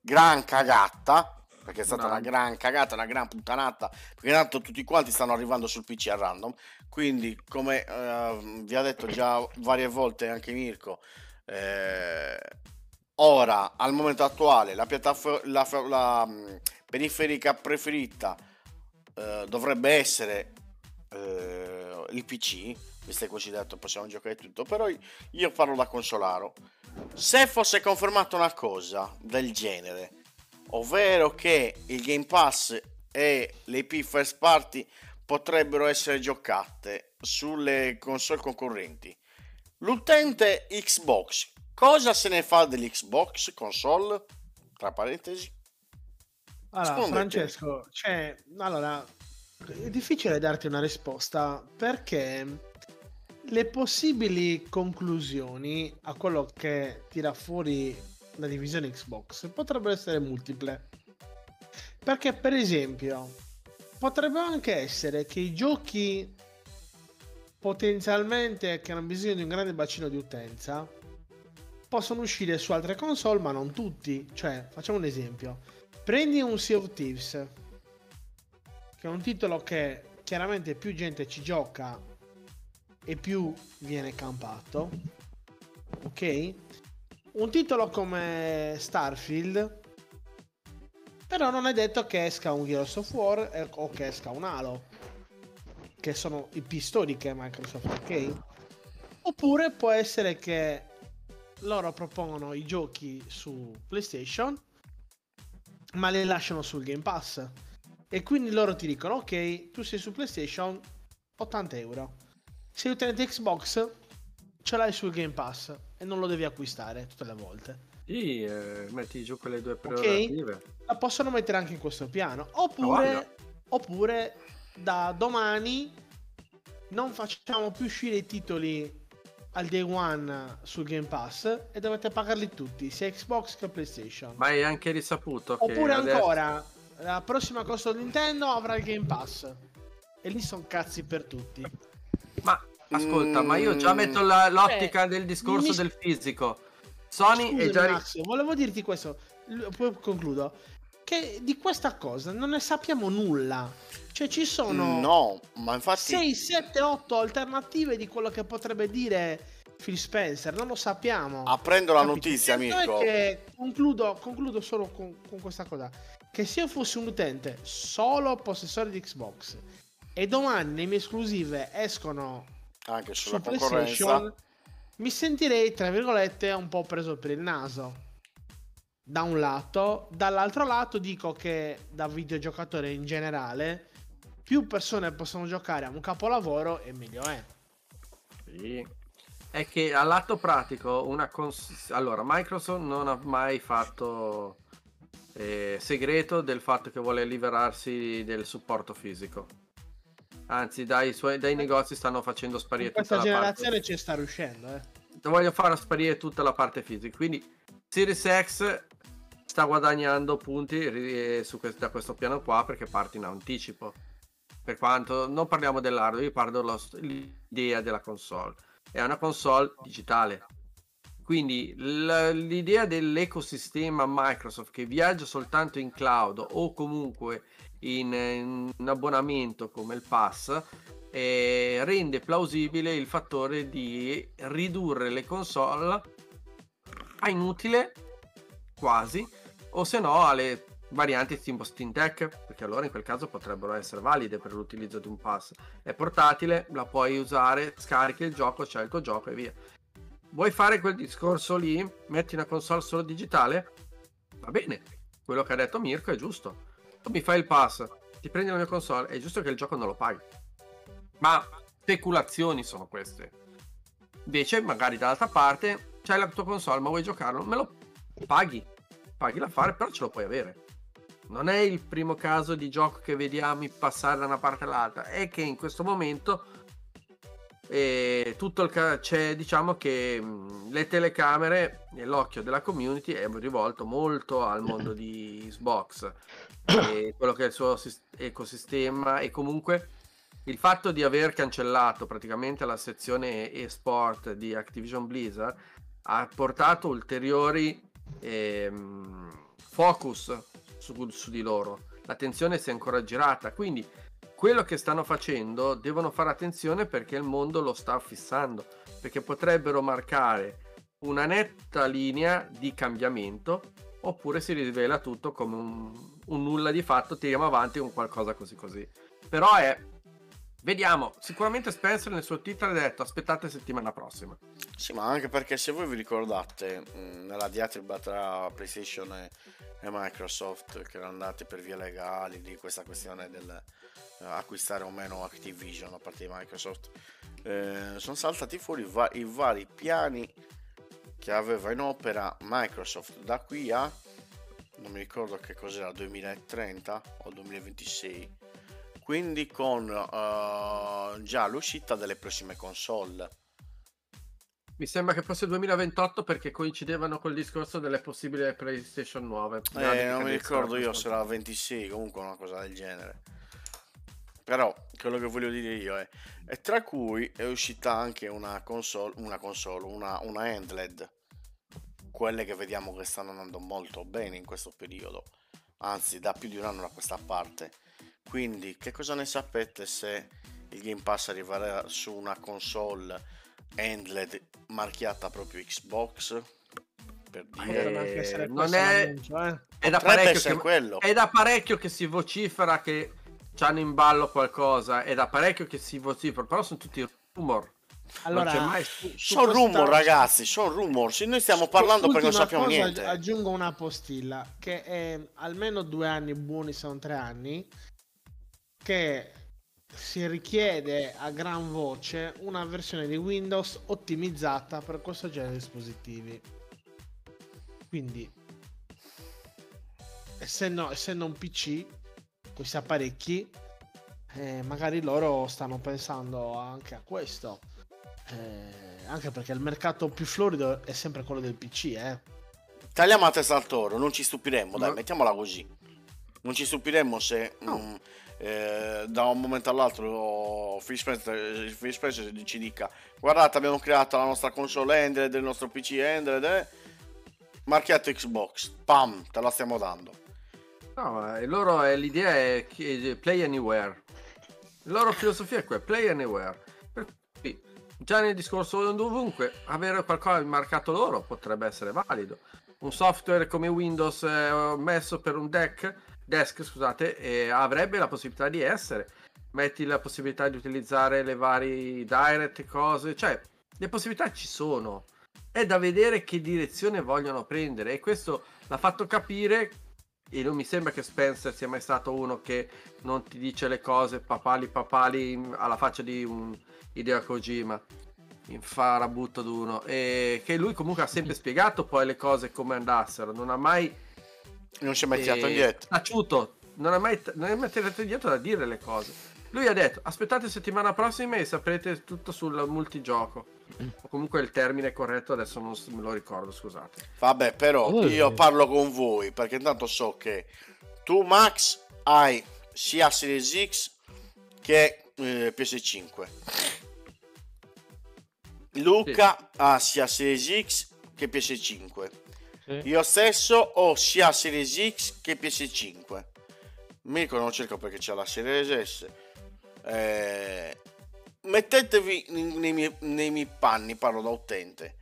Gran cagata, Perché è stata No. una gran cagata, una gran puttanata. Perché tanto tutti quanti stanno arrivando sul PC a random. Quindi, come eh, vi ha detto già varie volte anche Mirko, eh, ora al momento attuale la piattaforma la, la, mh, periferica preferita eh, dovrebbe essere eh, il PC visto che così detto possiamo giocare tutto però io parlo da consolaro se fosse confermata una cosa del genere ovvero che il Game Pass e le IP first party potrebbero essere giocate sulle console concorrenti. L'utente Xbox cosa se ne fa dell'Xbox console? Tra parentesi. Allora? Francesco, cioè, allora, è difficile darti una risposta perché le possibili conclusioni a quello che tira fuori la divisione Xbox potrebbero essere multiple. Perché, per esempio, potrebbe anche essere che i giochi potenzialmente che hanno bisogno di un grande bacino di utenza possono uscire su altre console, ma non tutti. Cioè, facciamo un esempio. Prendi un Sea of Thieves, che è un titolo che chiaramente più gente ci gioca e più viene campato. Ok? Un titolo come Starfield, però non è detto che esca un Gears of War eh, o che esca un Halo, che sono IP storiche Microsoft, ok? Oppure può essere che loro propongono i giochi su PlayStation ma li lasciano sul Game Pass. E quindi loro ti dicono: Ok, tu sei su PlayStation 80 euro. Sei utente Xbox, ce l'hai sul Game Pass e non lo devi acquistare tutte le volte. Sì, eh, metti giù quelle due prerogative. La possono mettere anche in questo piano. Voglia. Oppure, oppure da domani non facciamo più uscire i titoli al day one sul Game Pass e dovete pagarli tutti, sia Xbox che PlayStation. Ma è anche risaputo Oppure adesso- ancora, la prossima console Nintendo avrà il Game Pass. E lì sono cazzi per tutti. Ascolta, ma io già Mm. metto la- l'ottica Eh, del discorso mi- del fisico. Sony Scusami, è già Max, volevo dirti questo, poi concludo. Che di questa cosa non ne sappiamo nulla. Cioè ci sono no ma infatti 6, 7, 8 alternative di quello che potrebbe dire Phil Spencer. Non lo sappiamo. aprendo la Capito? notizia è Mirko che concludo, concludo solo con, con questa cosa. Che se io fossi un utente solo possessore di Xbox e domani le mie esclusive escono anche su sulla concorrenza PlayStation, mi sentirei, tra virgolette, un po' preso per il naso. Da un lato, dall'altro lato dico che da videogiocatore in generale, più persone possono giocare a un capolavoro e meglio è. Sì. È che al lato pratico, una cons- allora Microsoft non ha mai fatto eh, segreto del fatto che vuole liberarsi del supporto fisico. Anzi, dai, suoi, dai negozi stanno facendo sparire questa tutta la parte. generazione ci sta riuscendo, eh. Voglio far sparire tutta la parte fisica. Quindi Series X sta guadagnando punti eh, su quest- da questo piano qua perché parte in anticipo. Per quanto non parliamo dell'hardware, io parlo dell'idea della console. È una console digitale. Quindi l'idea dell'ecosistema Microsoft che viaggia soltanto in cloud o comunque in, in un abbonamento come il Pass eh, rende plausibile il fattore di ridurre le console a inutile quasi o se no alle varianti tipo Steam Deck perché allora in quel caso potrebbero essere valide per l'utilizzo di un pass. È portatile la puoi usare scarichi il gioco c'è il gioco e via. Vuoi fare quel discorso lì? Metti una console solo digitale? Va bene quello che ha detto Mirko è giusto tu mi fai il pass ti prendi la mia console è giusto che il gioco non lo paghi ma speculazioni sono queste. Invece, magari dall'altra parte, c'hai la tua console, ma vuoi giocarlo? Me lo paghi. Paghi l'affare, però ce lo puoi avere. Non è il primo caso di gioco che vediamo passare da una parte all'altra, è che in questo momento eh, tutto il ca- c'è diciamo che mh, le telecamere e l'occhio della community è rivolto molto al mondo di Xbox e quello che è il suo sis- ecosistema e comunque il fatto di aver cancellato praticamente la sezione e-sport di Activision Blizzard ha portato ulteriori ehm, focus su, su di loro. L'attenzione si è ancora girata, quindi quello che stanno facendo devono fare attenzione perché il mondo lo sta fissando, perché potrebbero marcare una netta linea di cambiamento oppure si rivela tutto come un, un nulla di fatto, tiriamo avanti con qualcosa così così. Però è Vediamo, sicuramente Spencer nel suo titolo ha detto aspettate settimana prossima. Sì, ma anche perché se voi vi ricordate, nella diatriba tra PlayStation e, Microsoft, che erano andati per vie legali di questa questione del eh, acquistare o meno Activision da parte di Microsoft, eh, sono saltati fuori va- i vari piani che aveva in opera Microsoft da qui a, non mi ricordo che cos'era, 2030 o 2026 quindi con uh, già l'uscita delle prossime console. Mi sembra che fosse 2028 perché coincidevano col discorso delle possibili PlayStation nuove. Eh, non mi ricordo io se era 26, comunque una cosa del genere. Però quello che voglio dire io è, e tra cui è uscita anche una console, una console, una, una handled, quelle che vediamo che stanno andando molto bene in questo periodo, anzi da più di un anno da questa parte quindi, che cosa ne sapete se il Game Pass arriverà su una console handled marchiata proprio Xbox? Per dire, eh, non è, eh. è, da parecchio che, è da parecchio che si vocifera che hanno in ballo qualcosa, è da parecchio che si vocifera, però sono tutti rumor. Allora, mai... sono rumor, ragazzi. Sono rumor. Se noi stiamo parlando perché non sappiamo niente. Aggiungo una postilla che è almeno due anni buoni, sono tre anni che si richiede a gran voce una versione di Windows ottimizzata per questo genere di dispositivi. Quindi, essendo, essendo un PC, questi apparecchi, eh, magari loro stanno pensando anche a questo. Eh, anche perché il mercato più florido è sempre quello del PC, eh. Tagliamo a testa al toro, non ci stupiremmo, dai, mettiamola così. Non ci stupiremmo se no. mh, mm, eh, da un momento all'altro Phil Spencer, ci dica guardate abbiamo creato la nostra console Android, il nostro PC Android, eh? marchiato Xbox, pam, te la stiamo dando. No, loro è, l'idea è play anywhere. La loro filosofia è quella, play anywhere. Cui, già nel discorso dovunque, avere qualcosa marcato loro potrebbe essere valido. Un software come Windows eh, messo per un deck desk, scusate, e avrebbe la possibilità di essere. Metti la possibilità di utilizzare le varie direct cose, cioè le possibilità ci sono. È da vedere che direzione vogliono prendere e questo l'ha fatto capire e non mi sembra che Spencer sia mai stato uno che non ti dice le cose papali papali alla faccia di un Hideo Kojima in farabutto d'uno e che lui comunque ha sempre spiegato poi le cose come andassero non ha mai non si è mai tirato indietro. Taciuto, non è mai, non è mai tirato indietro da dire le cose. Lui ha detto: Aspettate settimana prossima e saprete tutto sul multigioco. O comunque il termine corretto adesso non me lo ricordo, scusate. Vabbè, però io parlo con voi perché intanto so che tu, Max, hai sia Series X che eh, PS5. Luca sì. ha sia Series X che PS5. Sì. Io stesso ho sia Series X che PS5. Mirko non cerco perché c'è la Series S. Eh, mettetevi nei miei, nei miei panni, parlo da utente.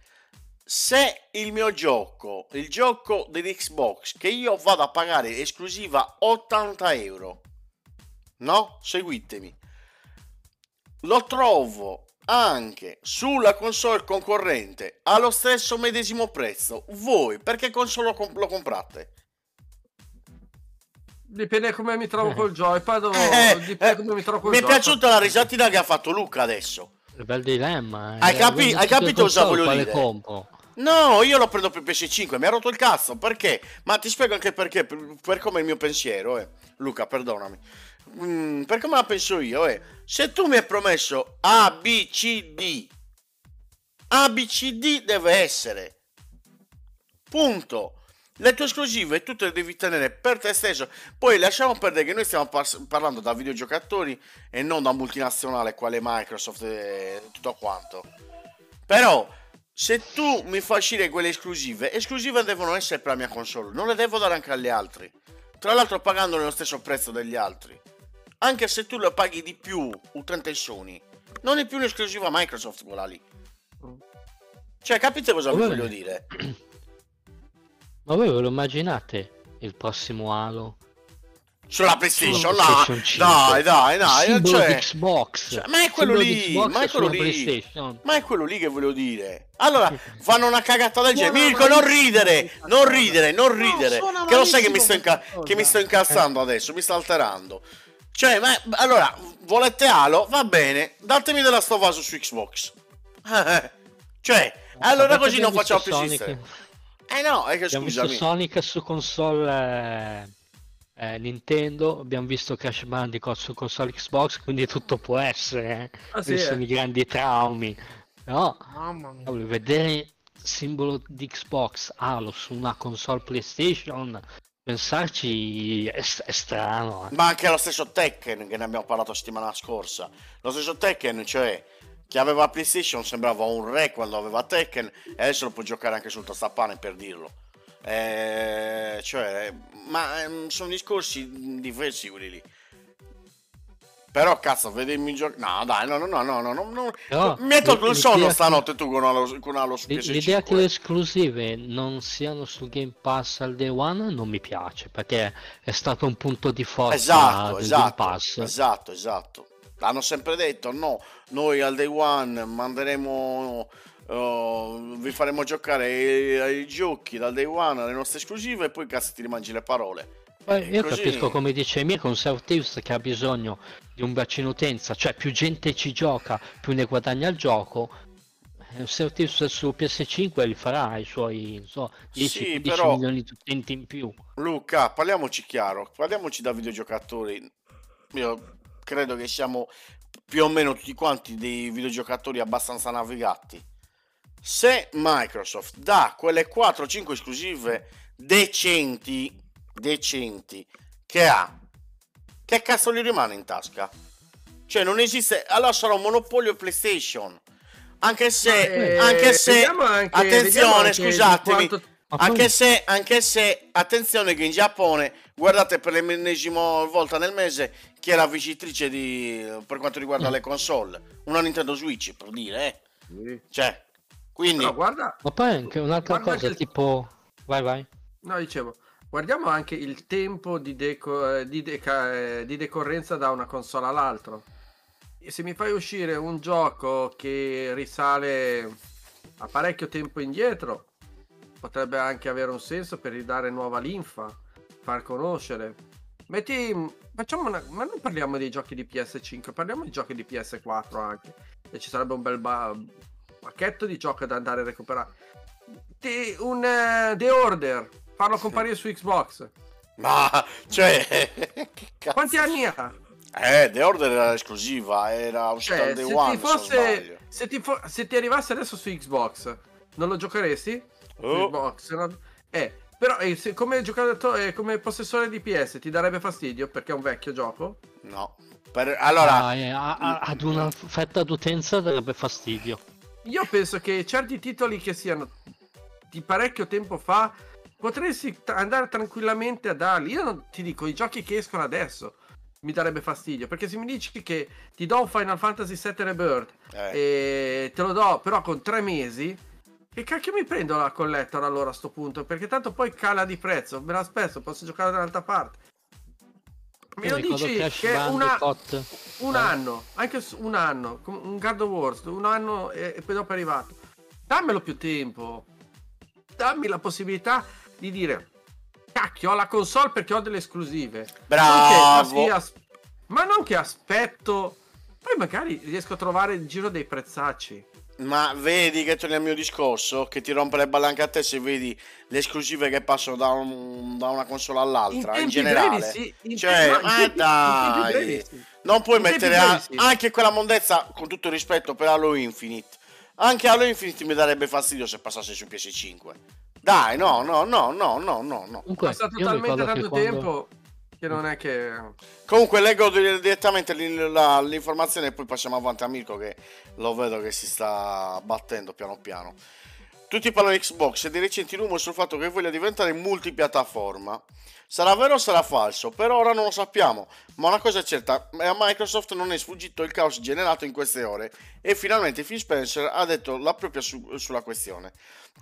Se il mio gioco, il gioco dell'Xbox, che io vado a pagare esclusiva 80 euro, no? Seguitemi. Lo trovo anche sulla console concorrente allo stesso medesimo prezzo, voi perché console lo, comp- lo comprate? Dipende come mi trovo col joypad o eh, dipende eh, come mi trovo col Mi è piaciuta la risatina che ha fatto Luca adesso. Il bel dilemma. Eh. Hai, capi- hai capito cosa voglio dire? Compro? No, io lo prendo per PS5, mi ha rotto il cazzo, perché? Ma ti spiego anche perché, per, per come è il mio pensiero, eh. Luca, perdonami mm, per come la penso io, è se tu mi hai promesso A, B, C, D, A, B, C, D deve essere. Punto. Le tue esclusive tu te le devi tenere per te stesso. Poi lasciamo perdere che noi stiamo par- parlando da videogiocatori e non da multinazionale quale Microsoft e tutto quanto. Però se tu mi fai uscire quelle esclusive, esclusive devono essere per la mia console, non le devo dare anche agli altri. tra l'altro pagando nello stesso prezzo degli altri. Anche se tu lo paghi di più, utente Sony, non è più un'esclusiva Microsoft quella lì. Cioè, capite cosa vi voglio dire? Ma voi ve lo immaginate il prossimo Halo? Sulla PlayStation, Sulla no, PlayStation 5. dai, dai, dai, cioè, Xbox. cioè, ma è quello lì, ma è quello lì. Ma è quello lì che volevo dire. Allora, fanno una cagata del genere. Mirko, non ridere, non ridere, non No, ridere. suona che lo sai che mi, sto inca- che mi sto incalzando adesso, mi sta alterando. Cioè, ma allora, volete Halo? Va bene, datemi della Stovaso su Xbox. Cioè, allora Sapete così non facciamo visto più Sonic? sistema. Eh no, è che Abbiamo visto scusami. Sonic su console eh, eh, Nintendo, abbiamo visto Crash Bandicoot su console Xbox, quindi tutto può essere. Eh. Ah, sì, Questi sono eh. i grandi traumi. Però Mamma mia. cavolo, vedere simbolo di Xbox Halo su una console PlayStation, pensarci è, è strano. eh. Ma anche lo stesso Tekken, che ne abbiamo parlato settimana scorsa. Lo stesso Tekken, cioè, chi aveva PlayStation sembrava un re quando aveva Tekken, e adesso lo può giocare anche sul tastapane per dirlo. Eh, cioè, ma ehm, sono discorsi diversi quelli lì. Però cazzo, vedermi giocare. No, dai, no, no, no, no, no, no, no. Mi hai tolto il sonno stanotte tu con Halo, con Halo su L- L'idea che PS5. le esclusive non siano sul Game Pass al day one non mi piace perché è stato un punto di forza Esatto, esatto, Game Pass. esatto, esatto. L'hanno sempre detto, no, noi al day one manderemo, uh, vi faremo giocare i, i giochi dal day one alle nostre esclusive e poi cazzo ti rimangi le parole. Eh, io così- capisco come dice Mirko, un self-tips che ha bisogno di un bacino utenza, cioè più gente ci gioca, più ne guadagna il gioco. Eh, Un self-tips su PS5 li farà i suoi so, 10-15 Sì, però- milioni di utenti in più. Luca, parliamoci chiaro, parliamoci da videogiocatori. Io credo che siamo più o meno tutti quanti dei videogiocatori abbastanza navigati. Se Microsoft dà quelle 4-5 esclusive decenti, decenti, che ha, che cazzo gli rimane in tasca? Cioè non esiste, allora sarà un monopolio PlayStation. Anche se, Eh, anche se, anche- attenzione, anche scusatemi, quanto- anche se, anche se, attenzione che in Giappone, guardate per l'ennesima volta nel mese, chi è la vincitrice di, per quanto riguarda Mm. le console? Una Nintendo Switch, per dire, eh. Sì. Cioè, quindi, No, guarda, Ma poi anche un'altra cosa, che- tipo... Vai, vai. no, dicevo, guardiamo anche il tempo di, deco- di deca- di decorrenza da una console all'altra. Se mi fai uscire un gioco che risale a parecchio tempo indietro, potrebbe anche avere un senso per ridare nuova linfa, far conoscere. Metti, facciamo una, ma non parliamo dei giochi di PS5, parliamo di giochi di PS4 anche. E ci sarebbe un bel ba- pacchetto di giochi da andare a recuperare. Ti- un eh, The Order, farlo comparire su Xbox. ma, cioè, che cazzo? Quanti anni ha? Eh, The Order era esclusiva, era uscita Cioè, day se one, ti fosse, se ti, fo- se ti arrivasse adesso su Xbox, non lo giocheresti? Oh. Xbox, no? Eh, però eh, se- come giocatore, eh, come possessore di PS ti darebbe fastidio perché è un vecchio gioco? No. Per- allora, Ah, eh, a- a- ad una fetta d'utenza darebbe fastidio. Io penso che certi titoli che siano di parecchio tempo fa potresti t- andare tranquillamente a darli. Io non ti dico i giochi che escono adesso mi darebbe fastidio perché se mi dici che ti do un Final Fantasy VII Rebirth eh, e te lo do però con tre mesi che cacchio mi prendo la collector allora a sto punto perché tanto poi cala di prezzo me la spesso posso giocare da un'altra parte me Io lo dici che una, un Eh. anno, anche su- un anno, un God of War, un anno e, e poi dopo è arrivato. Dammelo più tempo. Dammi la possibilità di dire cacchio, ho la console perché ho delle esclusive. Bravo. Non che- ma, sì, ma non che aspetto. Poi magari riesco a trovare il giro dei prezzacci. Ma vedi che torni al mio discorso? Che ti rompe le balle anche a te se vedi le esclusive che passano da, un- da una console all'altra, in, tempi generale. brevi, sì, in Cioè, in ma in tempi dai, brevi, sì. non puoi In mettere a- brevi, sì. anche quella mondezza, con tutto il rispetto per Halo Infinite. Anche Halo Infinite mi darebbe fastidio se passasse su PS5. Dai, no, no, no, no, no, no, no. Comunque, Passa io mi talmente ricordo che tanto quando- tempo che non è che... Comunque leggo di- direttamente l'informazione e poi passiamo avanti a Mirko che lo vedo che si sta battendo piano piano. Tutti parlano di Xbox e di recenti rumori sul fatto che voglia diventare multipiattaforma. Sarà vero o sarà falso? Per ora non lo sappiamo, ma una cosa è certa, a Microsoft non è sfuggito il caos generato in queste ore e finalmente Phil Spencer ha detto la propria su- sulla questione.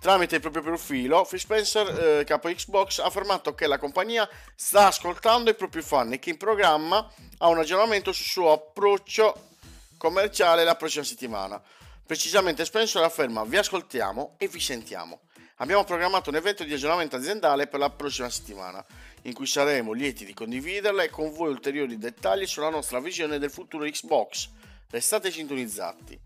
Tramite il proprio profilo, Phil Spencer, eh, capo Xbox, ha affermato che la compagnia sta ascoltando i propri fan e che in programma ha un aggiornamento sul suo approccio commerciale la prossima settimana. Precisamente Spencer afferma vi ascoltiamo e vi sentiamo. Abbiamo programmato un evento di aggiornamento aziendale per la prossima settimana, in cui saremo lieti di condividerle con voi ulteriori dettagli sulla nostra visione del futuro Xbox. Restate sintonizzati.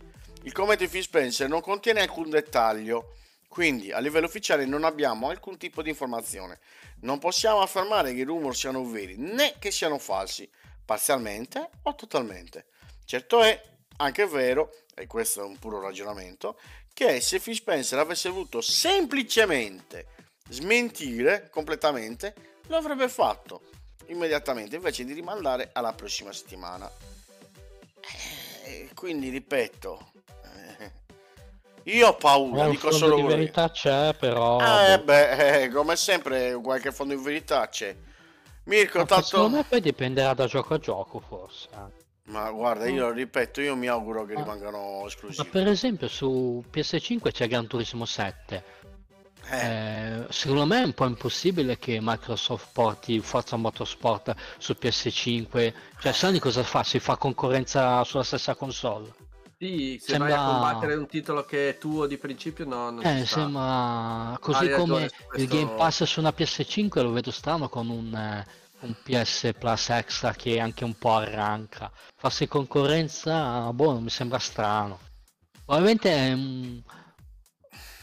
Il commento di Phil Spencer non contiene alcun dettaglio, quindi a livello ufficiale non abbiamo alcun tipo di informazione. Non possiamo affermare che i rumor siano veri né che siano falsi, parzialmente o totalmente. Certo è anche vero, e questo è un puro ragionamento, che se Phil Spencer avesse voluto semplicemente smentire completamente, lo avrebbe fatto immediatamente invece di rimandare alla prossima settimana. Eh, quindi ripeto, eh, io ho paura, Un dico fondo solo di verità c'è, però... Eh boh. beh, eh, come sempre qualche fondo di verità c'è. Mirko, Ma tanto... Secondo me poi dipenderà da gioco a gioco, forse. Ma guarda, io lo ripeto, io mi auguro che Ah. rimangano Ma esclusivi. per esempio su PS5 c'è Gran Turismo 7. Eh, Eh, secondo me è un po' impossibile che Microsoft porti Forza Motorsport su PS5. Cioè, Sony cosa fa? Si fa concorrenza sulla stessa console? Sì, se Sembra- vai a combattere un titolo che è tuo di principio, no, non Eh, sembra così Hai ragione come il. Game Pass su una PS5 lo vedo strano con un, eh, un PS Plus Extra che anche un po' arranca. Farsi concorrenza, boh, mi sembra strano. Probabilmente ehm,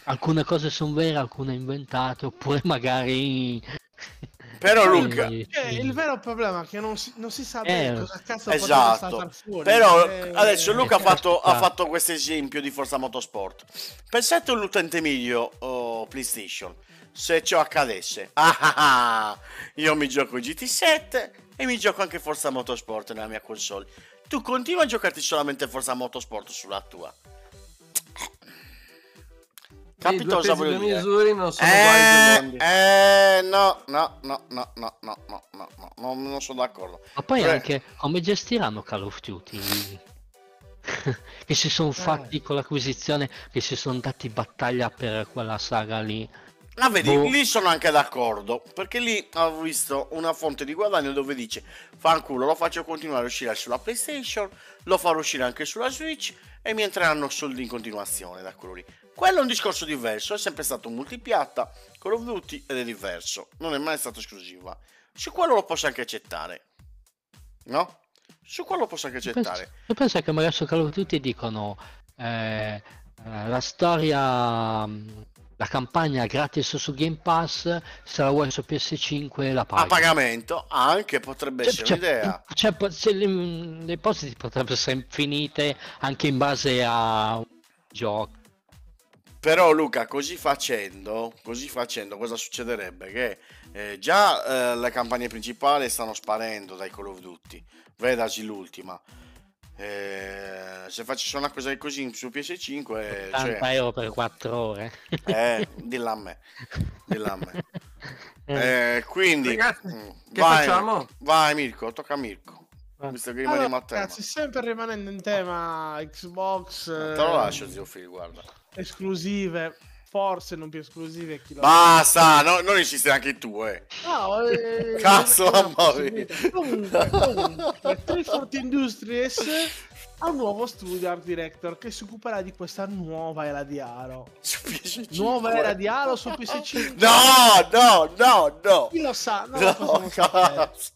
alcune cose sono vere, alcune inventate, oppure magari... Però Luca. Cioè, il vero problema è che non si, non si sa bene Eh, cosa cazzo esatto. fuori. Però Eh, adesso Luca ha eh, fatto, ha eh. fatto questo esempio di Forza Motorsport. Pensate a un utente medio oh, PlayStation. Se ciò accadesse, ah, ah, ah, io mi gioco GT7 e mi gioco anche Forza Motorsport nella mia console. Tu continua a giocarti solamente Forza Motorsport sulla tua. Capito cosa voglio dire? misure non sono Eh, eh, no, no, no, no, no, no, no, no, no, no, non sono d'accordo. Ma poi Cioè- anche come gestiranno Call of Duty? che si sono fatti con l'acquisizione, che si sono dati battaglia per quella saga lì. Ma vedi, Boh. lì sono anche d'accordo, perché lì ho visto una fonte di guadagno dove dice fanculo, lo faccio continuare a uscire sulla PlayStation, lo farò uscire anche sulla Switch e mi entreranno soldi in continuazione da quello lì. Quello è un discorso diverso, è sempre stato multipiatta, Call of Duty ed è diverso, non è mai stato esclusiva. Su quello lo posso anche accettare, no? Su quello lo posso anche Penso, accettare. io penso che magari su Call of Duty dicono eh, eh, la storia, mh, la campagna gratis su Game Pass, se la vuoi su PS5 la paghi. A pagamento anche potrebbe Cioè, essere cioè, un'idea. cioè, po- se le, le ipotesi potrebbero essere infinite anche in base a giochi. Però Luca, così facendo, così facendo, cosa succederebbe? Che eh, già eh, le campagne principali stanno sparendo dai Call of Duty, vedasi l'ultima. Eh, se facessi una cosa così su PS5, eh, 80 cioè, euro per 4 ore. eh, dilla a me, dilla a me. Eh, Eh, quindi, Ragazzi, mm, che vai, facciamo? Vai Mirko, tocca a Mirko, visto che rimaniamo Allora, a tema. ragazzi, sempre rimanendo in tema Xbox Te eh, lo lascio zio Phil, guarda. esclusive, forse non più esclusive, chi lo Basta, no- non insistere anche tu, eh. No, eh, Cazzo, mamma mia. Comunque, comunque 340 Industries ha un nuovo studio art director che si occuperà di questa nuova era di Halo. Su PS5. Nuova era di Halo su PS5. No, no, no, no. Chi lo sa? Non lo No, possiamo sapere. cazzo.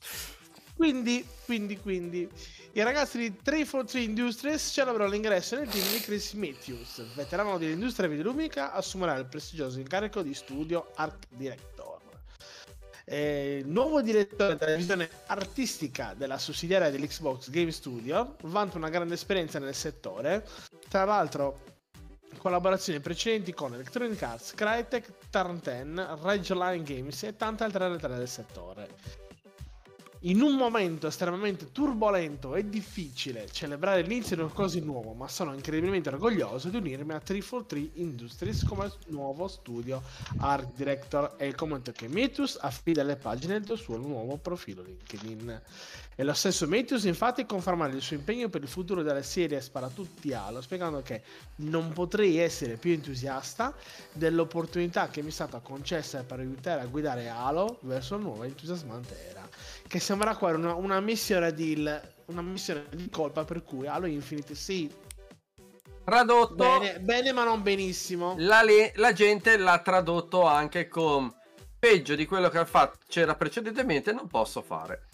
Quindi, quindi, quindi, i ragazzi di 343 Industries celebrano l'ingresso nel team di Chris Matthews, veterano dell'industria videoludica, assumerà il prestigioso incarico di studio Art Director. Il nuovo direttore della divisione artistica della sussidiaria dell'Xbox Game Studio vanta una grande esperienza nel settore, tra l'altro collaborazioni precedenti con Electronic Arts, Crytek, Tarn 10, Line Games e tante altre realtà del settore. In un momento estremamente turbolento e difficile celebrare l'inizio di qualcosa di nuovo, ma sono incredibilmente orgoglioso di unirmi a 343 Industries come nuovo studio art director e il commento che Metus affida le pagine del suo nuovo profilo LinkedIn. E lo stesso Metus infatti conferma il suo impegno per il futuro della serie Sparatutti Halo, spiegando che non potrei essere più entusiasta dell'opportunità che mi è stata concessa per aiutare a guidare Halo verso una nuova entusiasmante era. Che sembra qua una, una missione di una missione di colpa per cui Halo Infinite sì, Tradotto, bene, bene ma non benissimo. la, le- la gente l'ha tradotto anche con peggio di quello che ha fatto c'era precedentemente, non posso fare.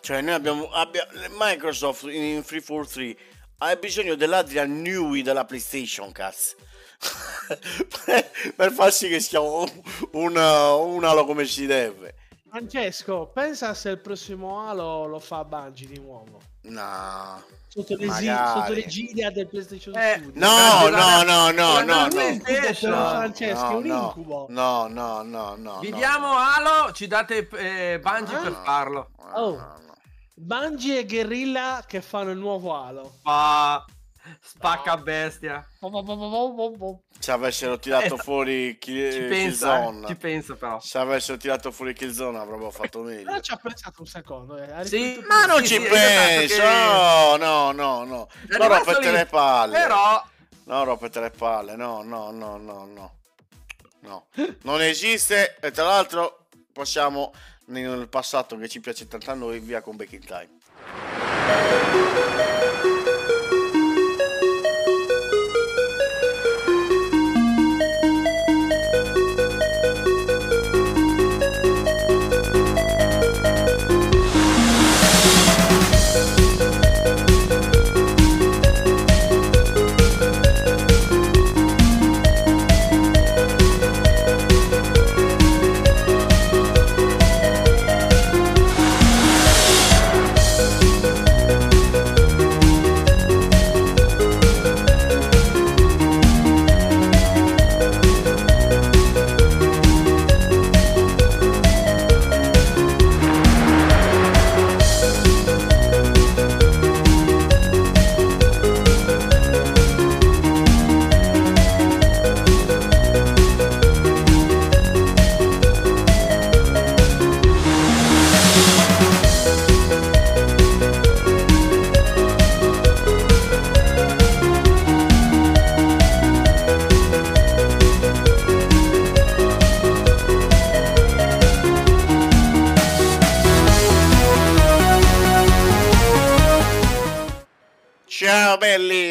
Cioè, noi abbiamo, abbia- Microsoft in 343 ha bisogno dell'Adrian Newey della PlayStation, cazzo. per, per far sì che sia un, un, un Halo come si deve. Francesco, pensa se il prossimo Halo lo fa Bungie di nuovo. No. Sotto l'egi- Magari. sotto l'egidia del PlayStation Eh, Studio. No, no, no, no, no, no. Francesco, è un no, incubo. No, no, no, no. Viviamo Halo, ci date eh, Bungie Ah. per farlo. no, Oh. no, no. Bungie e Guerrilla che fanno il nuovo Halo. Ma spacca bestia. Se avessero tirato Eh, fuori Kill- Ci pensa, eh, Killzone, ci pensa però. se avessero tirato fuori Killzone avrebbero fatto Però meglio. ci ha pensato un secondo. Eh. Sì, Ma non Sì, ci sì, penso, esatto che- no, no, no. Non rimasto rompete lì. le palle. Però No, rompete le palle, no, no, no, no, no. No, non esiste e tra l'altro possiamo nel passato che ci piace tanto a noi via con Back in Time.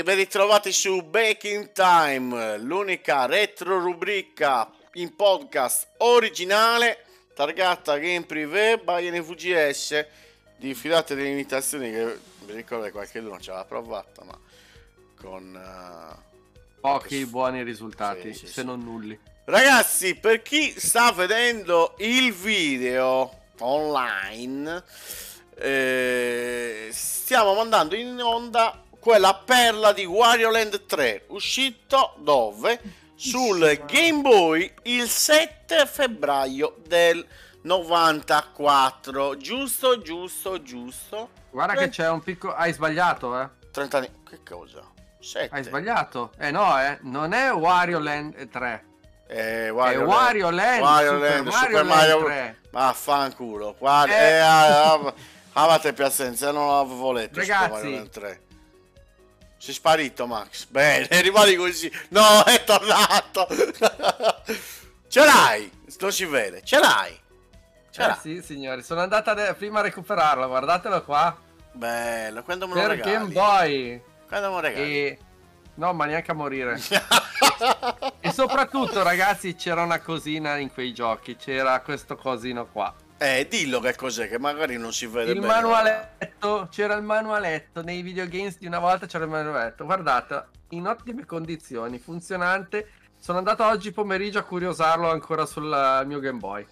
Ben ritrovati su Back in Time, l'unica retro rubrica in podcast originale targata Game Privé by NVGS. Diffidate delle imitazioni che vi ricordo che qualche uno ce l'ha provata, ma con... eh, pochi buoni risultati, Sì, sì, se sì. non nulli. Ragazzi, per chi sta vedendo il video online, eh, stiamo mandando in onda quella perla di Wario Land 3, uscito dove? Sul Game Boy il 7 febbraio del 94. Giusto, giusto, giusto. Guarda che c'è un piccolo... Hai sbagliato, eh. 30 anni. Che cosa? 7. Hai sbagliato. Eh no, eh. Non è Wario Land 3. Eh, È Wario Wario Land. Wario Super Land, Mario Super Land Mario 3. Vaffanculo. Guarda, Eh. eh, ah, ah, avete pazienza, non l'avevo letto. Ragazzi. Super Mario Land 3. Sei sparito, Max. Bene, rimani così. No, è tornato. Ce l'hai. Non si vede. Ce l'hai. Ce Eh l'hai. sì, signori. Sono andata prima a recuperarlo. Guardatelo qua. Bello. Quando me lo Per regali? Game Boy. Quando me lo regali? E... No, ma neanche a morire. e soprattutto, ragazzi, c'era una cosina in quei giochi. C'era questo cosino qua. Eh, dillo che cos'è, che magari non si vede Il bene. manualetto, c'era il manualetto nei videogames di una volta c'era il manualetto. Guardate, in ottime condizioni, funzionante. Sono andato oggi pomeriggio a curiosarlo ancora sul eh, mio Game Boy.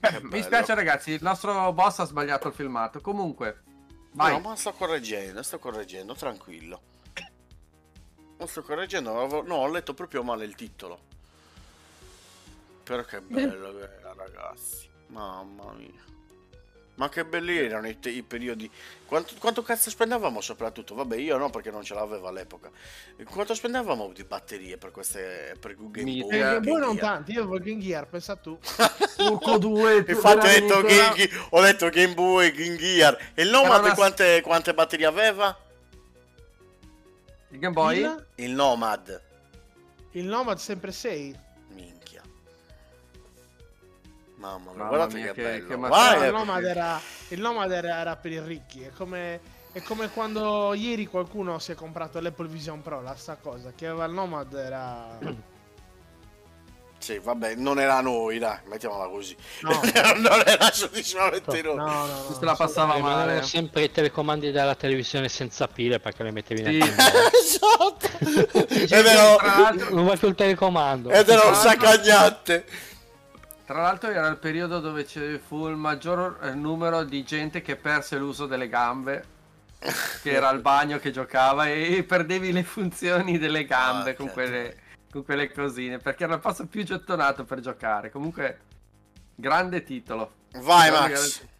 Eh, mi spiace ragazzi, il nostro boss ha sbagliato il filmato. Comunque, vai. No, ma sto correggendo, sto correggendo, tranquillo. Non sto correggendo, no, ho letto proprio male il titolo. Però che bello che era, ragazzi. Mamma mia. Ma che belli erano i, te- i periodi. Quanto, quanto cazzo spendevamo soprattutto? Vabbè, io no perché non ce l'avevo all'epoca. Quanto spendevamo di batterie per queste per Game Mi- Boy? Game Boy non tanti, io avevo Game Gear, pensa tu. Urco 2 Infatti ho detto, Game, Ge- ho detto Game Boy, Game Gear. E il Nomad una- quante, quante batterie aveva? Il Game Boy? Il, Il Nomad. il Nomad sempre 6. Mamma mia, Mamma guardate mia, che, che- bello. che Vai, il Nomad, era, il Nomad era, era per i ricchi. È come, è come quando ieri qualcuno si è comprato l'Apple Vision Pro, la sta cosa. Chi aveva il Nomad era... Sì, vabbè, non era noi, dai, mettiamola così. No, non era assolutamente no, noi. no, no. Se la passava male. sempre i telecomandi della televisione senza pile perché le mettevi Sì. nel telefono. esatto. Ed era, l'altro, Non vuoi più il telecomando. ed era un sacagnante. Tra l'altro era il periodo dove ci fu il maggior eh, numero di gente che perse l'uso delle gambe. Che era al bagno che giocava e perdevi le funzioni delle gambe Ah, con, certo. quelle, con quelle cosine. Perché era il posto più gettonato per giocare. Comunque, grande titolo. Vai, Max. grande-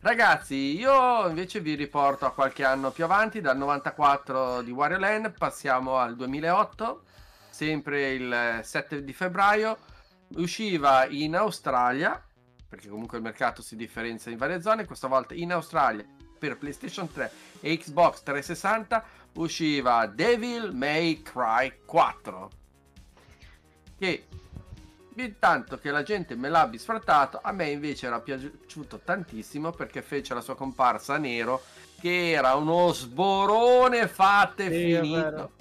Ragazzi, io invece vi riporto a qualche anno più avanti, dal 94 di Wario Land passiamo al 2008, sempre il 7 di febbraio, usciva in Australia, perché comunque il mercato si differenzia in varie zone, questa volta in Australia per PlayStation 3 e Xbox 360 usciva Devil May Cry 4 che intanto che la gente me l'abbia sfrattato a me invece era piaciuto tantissimo perché fece la sua comparsa a nero che era uno sborone fatto e Sì, finito.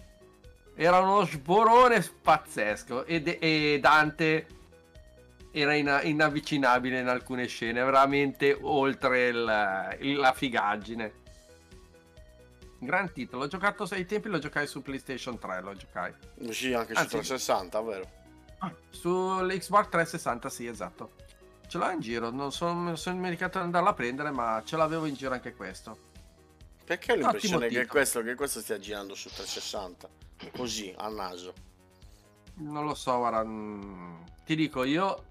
era uno sborone pazzesco e, De- e Dante era ina- inavvicinabile in alcune scene veramente oltre il- il- la figaggine gran titolo l'ho giocato ai tempi lo giocai su PlayStation 3 lo giocai Uscì anche su Anzi- 360, vero? Sull'Xbox 360, sì, esatto. Ce l'ho in giro, non sono, sono dimenticato di andarla a prendere, ma ce l'avevo in giro anche questo. Perché ho l'impressione Ottimo che titolo. questo, che questo stia girando su 360? Così, a naso. Non lo so, guarda, mm, ti dico, io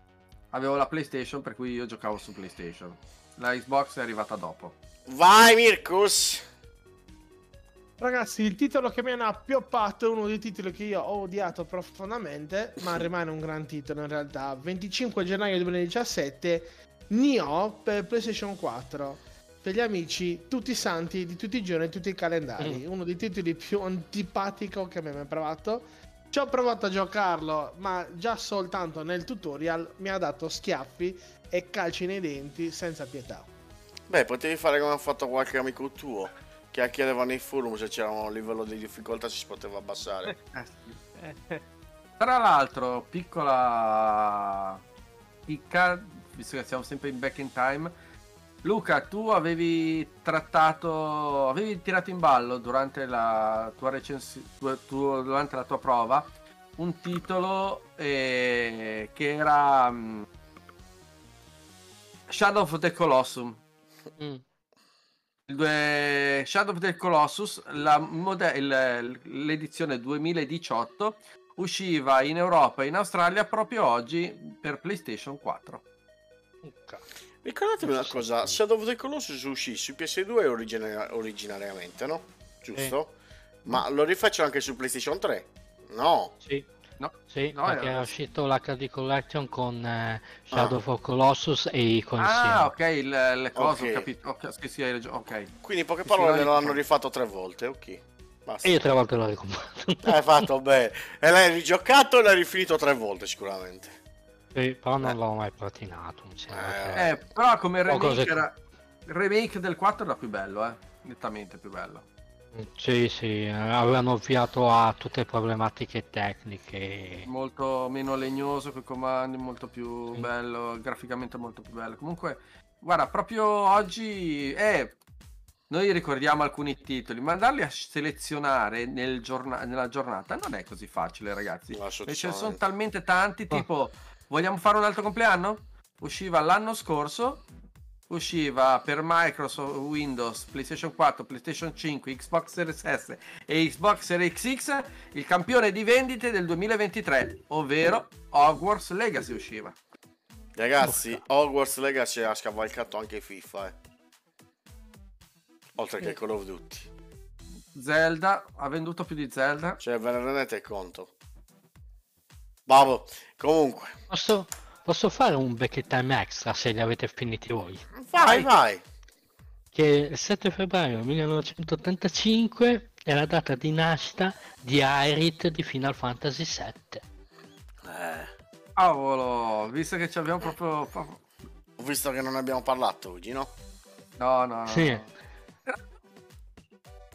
avevo la PlayStation, per cui io giocavo su PlayStation. La Xbox è arrivata dopo. Vai, Mirkus! Ragazzi, il titolo che mi hanno appioppato è uno dei titoli che io ho odiato profondamente, ma rimane un gran titolo in realtà. 25 gennaio 2017, Nioh per PlayStation 4. Per gli amici, tutti i santi di tutti i giorni, tutti i calendari. Uno dei titoli più antipatico che mi hai mai provato. Ci ho provato a giocarlo, ma già soltanto nel tutorial mi ha dato schiaffi e calci nei denti senza pietà. Beh, potevi fare come ha fatto qualche amico tuo. Che chiedeva nei forum se c'era un livello di difficoltà si poteva abbassare. Tra l'altro, piccola chicca, visto che siamo sempre in back in time, Luca, tu avevi trattato, avevi tirato in ballo durante la tua recensione, durante la tua prova, un titolo eh, che era mm, Shadow of the Colossum. Mm. Due- Shadow of the Colossus, la mode- il- l'edizione 2018, usciva in Europa e in Australia proprio oggi per PlayStation 4. Ricordatemi una cosa, Shadow of the Colossus uscì su PS2 origina- originariamente, no? Giusto? Ma lo rifaccio anche su PlayStation 3? No. Sì, No, sì No, perché era- è uscito l'HD Collection con eh, Shadow of Colossus e i Ah, ok, il- le cose, Ok. ho capito. Ok, sì, sì, hai ragione, ok. Quindi in poche Sì, parole sì, lo hanno rifatto tre volte, ok. Basta. E io tre volte l'ho ricomprato. Hai fatto bene. E l'hai rigiocato e l'hai rifinito tre volte sicuramente. Sì, però non l'ho mai platinato. che- Eh, però come remake cose- era... Il remake del 4 era più bello, eh. Nettamente più bello. Sì, sì, eh, avevano ovviato a tutte le problematiche tecniche. molto meno legnoso con i comandi, molto più Sì. bello, graficamente molto più bello. Comunque, guarda, proprio oggi eh, noi ricordiamo alcuni titoli, ma andarli a selezionare nel giorna- nella giornata non è così facile, ragazzi. E ce ne sono Assolutamente. talmente tanti, tipo, vogliamo fare un altro compleanno? Usciva l'anno scorso, usciva per Microsoft, Windows, PlayStation 4, PlayStation 5, Xbox Series S e Xbox Series XX il campione di vendite del 2023, ovvero Hogwarts Legacy usciva. Ragazzi, Hogwarts Legacy ha scavalcato anche FIFA, eh. Oltre che Call of Duty. Zelda ha venduto più di Zelda. Cioè, ve ne rendete conto? Vabbè, comunque. Posso, posso fare un back time extra se li avete finiti voi? Vai, vai. Che il 7 febbraio 1985 è la data di nascita di Aerith di Final Fantasy VII. Eh, Cavolo, visto che ci abbiamo proprio... ho visto che non abbiamo parlato oggi, no? No, no, no. Sì.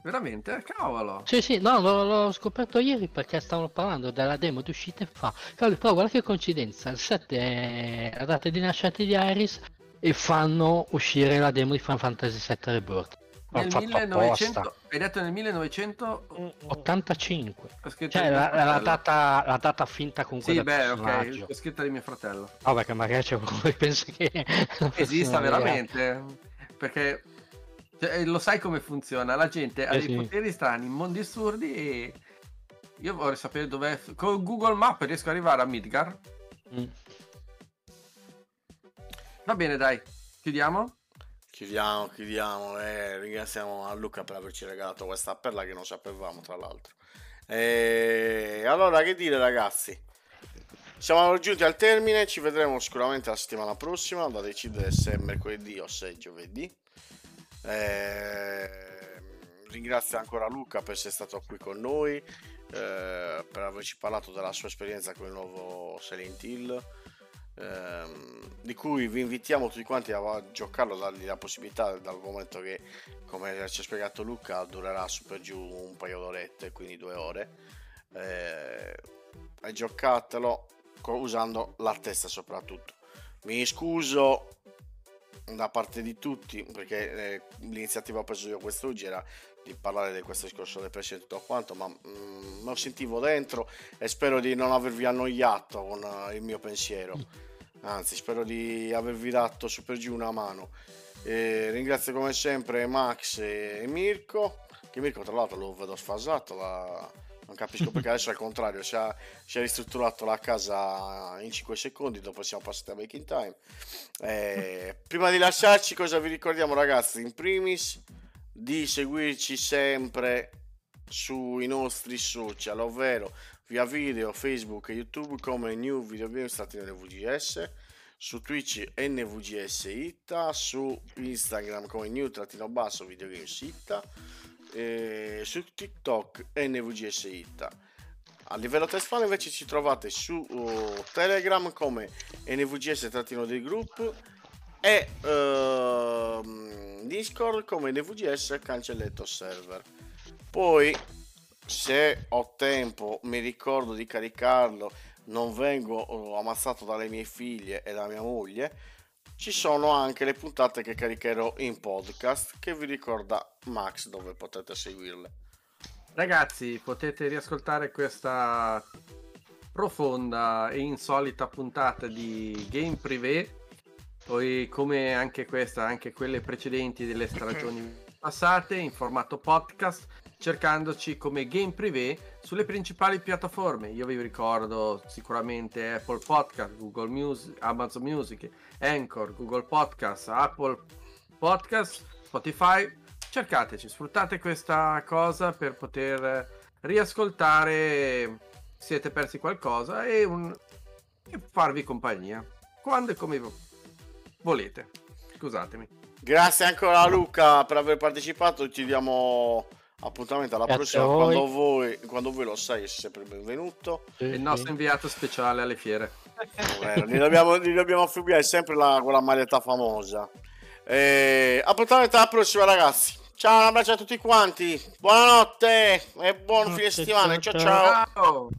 Veramente? Cavolo. Sì, sì, no, l'ho, l'ho scoperto ieri perché stavano parlando della demo di uscita e fa. Cavolo, però guarda che coincidenza, il 7 è la data di nascita di Iris e fanno uscire la demo di Final Fantasy VII Rebirth. Nel fatto 1900... apposta. Hai detto nel 1900... Mm, 85. Ho scritto Cioè la, la data, la data finta comunque Sì, beh, ok, personaggio. è scritta di mio fratello. Oh, perché magari c'è qualcuno che pensa che Esista veramente? Perché cioè, lo sai come funziona? La gente ha Eh dei sì. poteri strani, mondi assurdi e io vorrei sapere dov'è. Con Google Maps riesco ad arrivare a Midgar. Mm. Va bene, dai, chiudiamo. Chiudiamo, chiudiamo. E ringraziamo a Luca per averci regalato questa perla che non sapevamo, tra l'altro. E allora, che dire, ragazzi? Siamo giunti al termine. Ci vedremo sicuramente la settimana prossima. Da decidere se è mercoledì o se è giovedì. E... Ringrazio ancora Luca per essere stato qui con noi. eh, per averci parlato della sua esperienza con il nuovo Silent Hill ehm, di cui vi invitiamo tutti quanti a giocarlo, dargli la possibilità dal momento che come ci ha spiegato Luca durerà su per giù un paio d'orette quindi due ore eh, e giocatelo usando la testa soprattutto mi scuso da parte di tutti perché eh, l'iniziativa preso io quest'oggi era di parlare di questo discorso del presce e tutto quanto ma mm, lo sentivo dentro e spero di non avervi annoiato con eh, il mio pensiero. Anzi spero di avervi dato su per giù una mano. Eh, ringrazio come sempre Max e Mirko che Mirko tra l'altro lo vedo sfasato la- non capisco perché adesso è al contrario si è, si è ristrutturato la casa in 5 secondi dopo siamo passati a making time. Eh, prima di lasciarci cosa vi ricordiamo ragazzi? In primis di seguirci sempre sui nostri social ovvero via video facebook e youtube come new video games NVGS su Twitch NVGS Itta, su Instagram come new trattino basso videogames Itta, e su TikTok NVGS Itta. A livello testuale invece ci trovate su uh, Telegram come NVGS trattino del group e ehm, Discord come NVGS cancelletto server. Poi se ho tempo mi ricordo di caricarlo non vengo oh, ammazzato dalle mie figlie e da mia moglie ci sono anche le puntate che caricherò in podcast che vi ricorda Max dove potete seguirle. Ragazzi, potete riascoltare questa profonda e insolita puntata di Game Privé, poi come anche questa, anche quelle precedenti delle stagioni passate in formato podcast, cercandoci come Game Privé sulle principali piattaforme. Io vi ricordo sicuramente Apple Podcast, Google Music, Amazon Music, Anchor, Google Podcast, Apple Podcast, Spotify. Cercateci, sfruttate questa cosa per poter riascoltare se siete persi qualcosa e, un- e farvi compagnia quando e come vo- volete. Scusatemi. grazie ancora a Luca per aver partecipato ci diamo appuntamento alla Grazie prossima voi. quando voi, quando voi lo sai sei sempre benvenuto Sì, Il sì. nostro inviato speciale alle fiere. Vero, gli dobbiamo, gli dobbiamo affibbiare sempre la, quella maglietta famosa. E, appuntamento alla prossima, ragazzi. Ciao, un abbraccio a tutti quanti. Buonanotte e buon fine Notte, settimana. ciao. ciao. Ciao!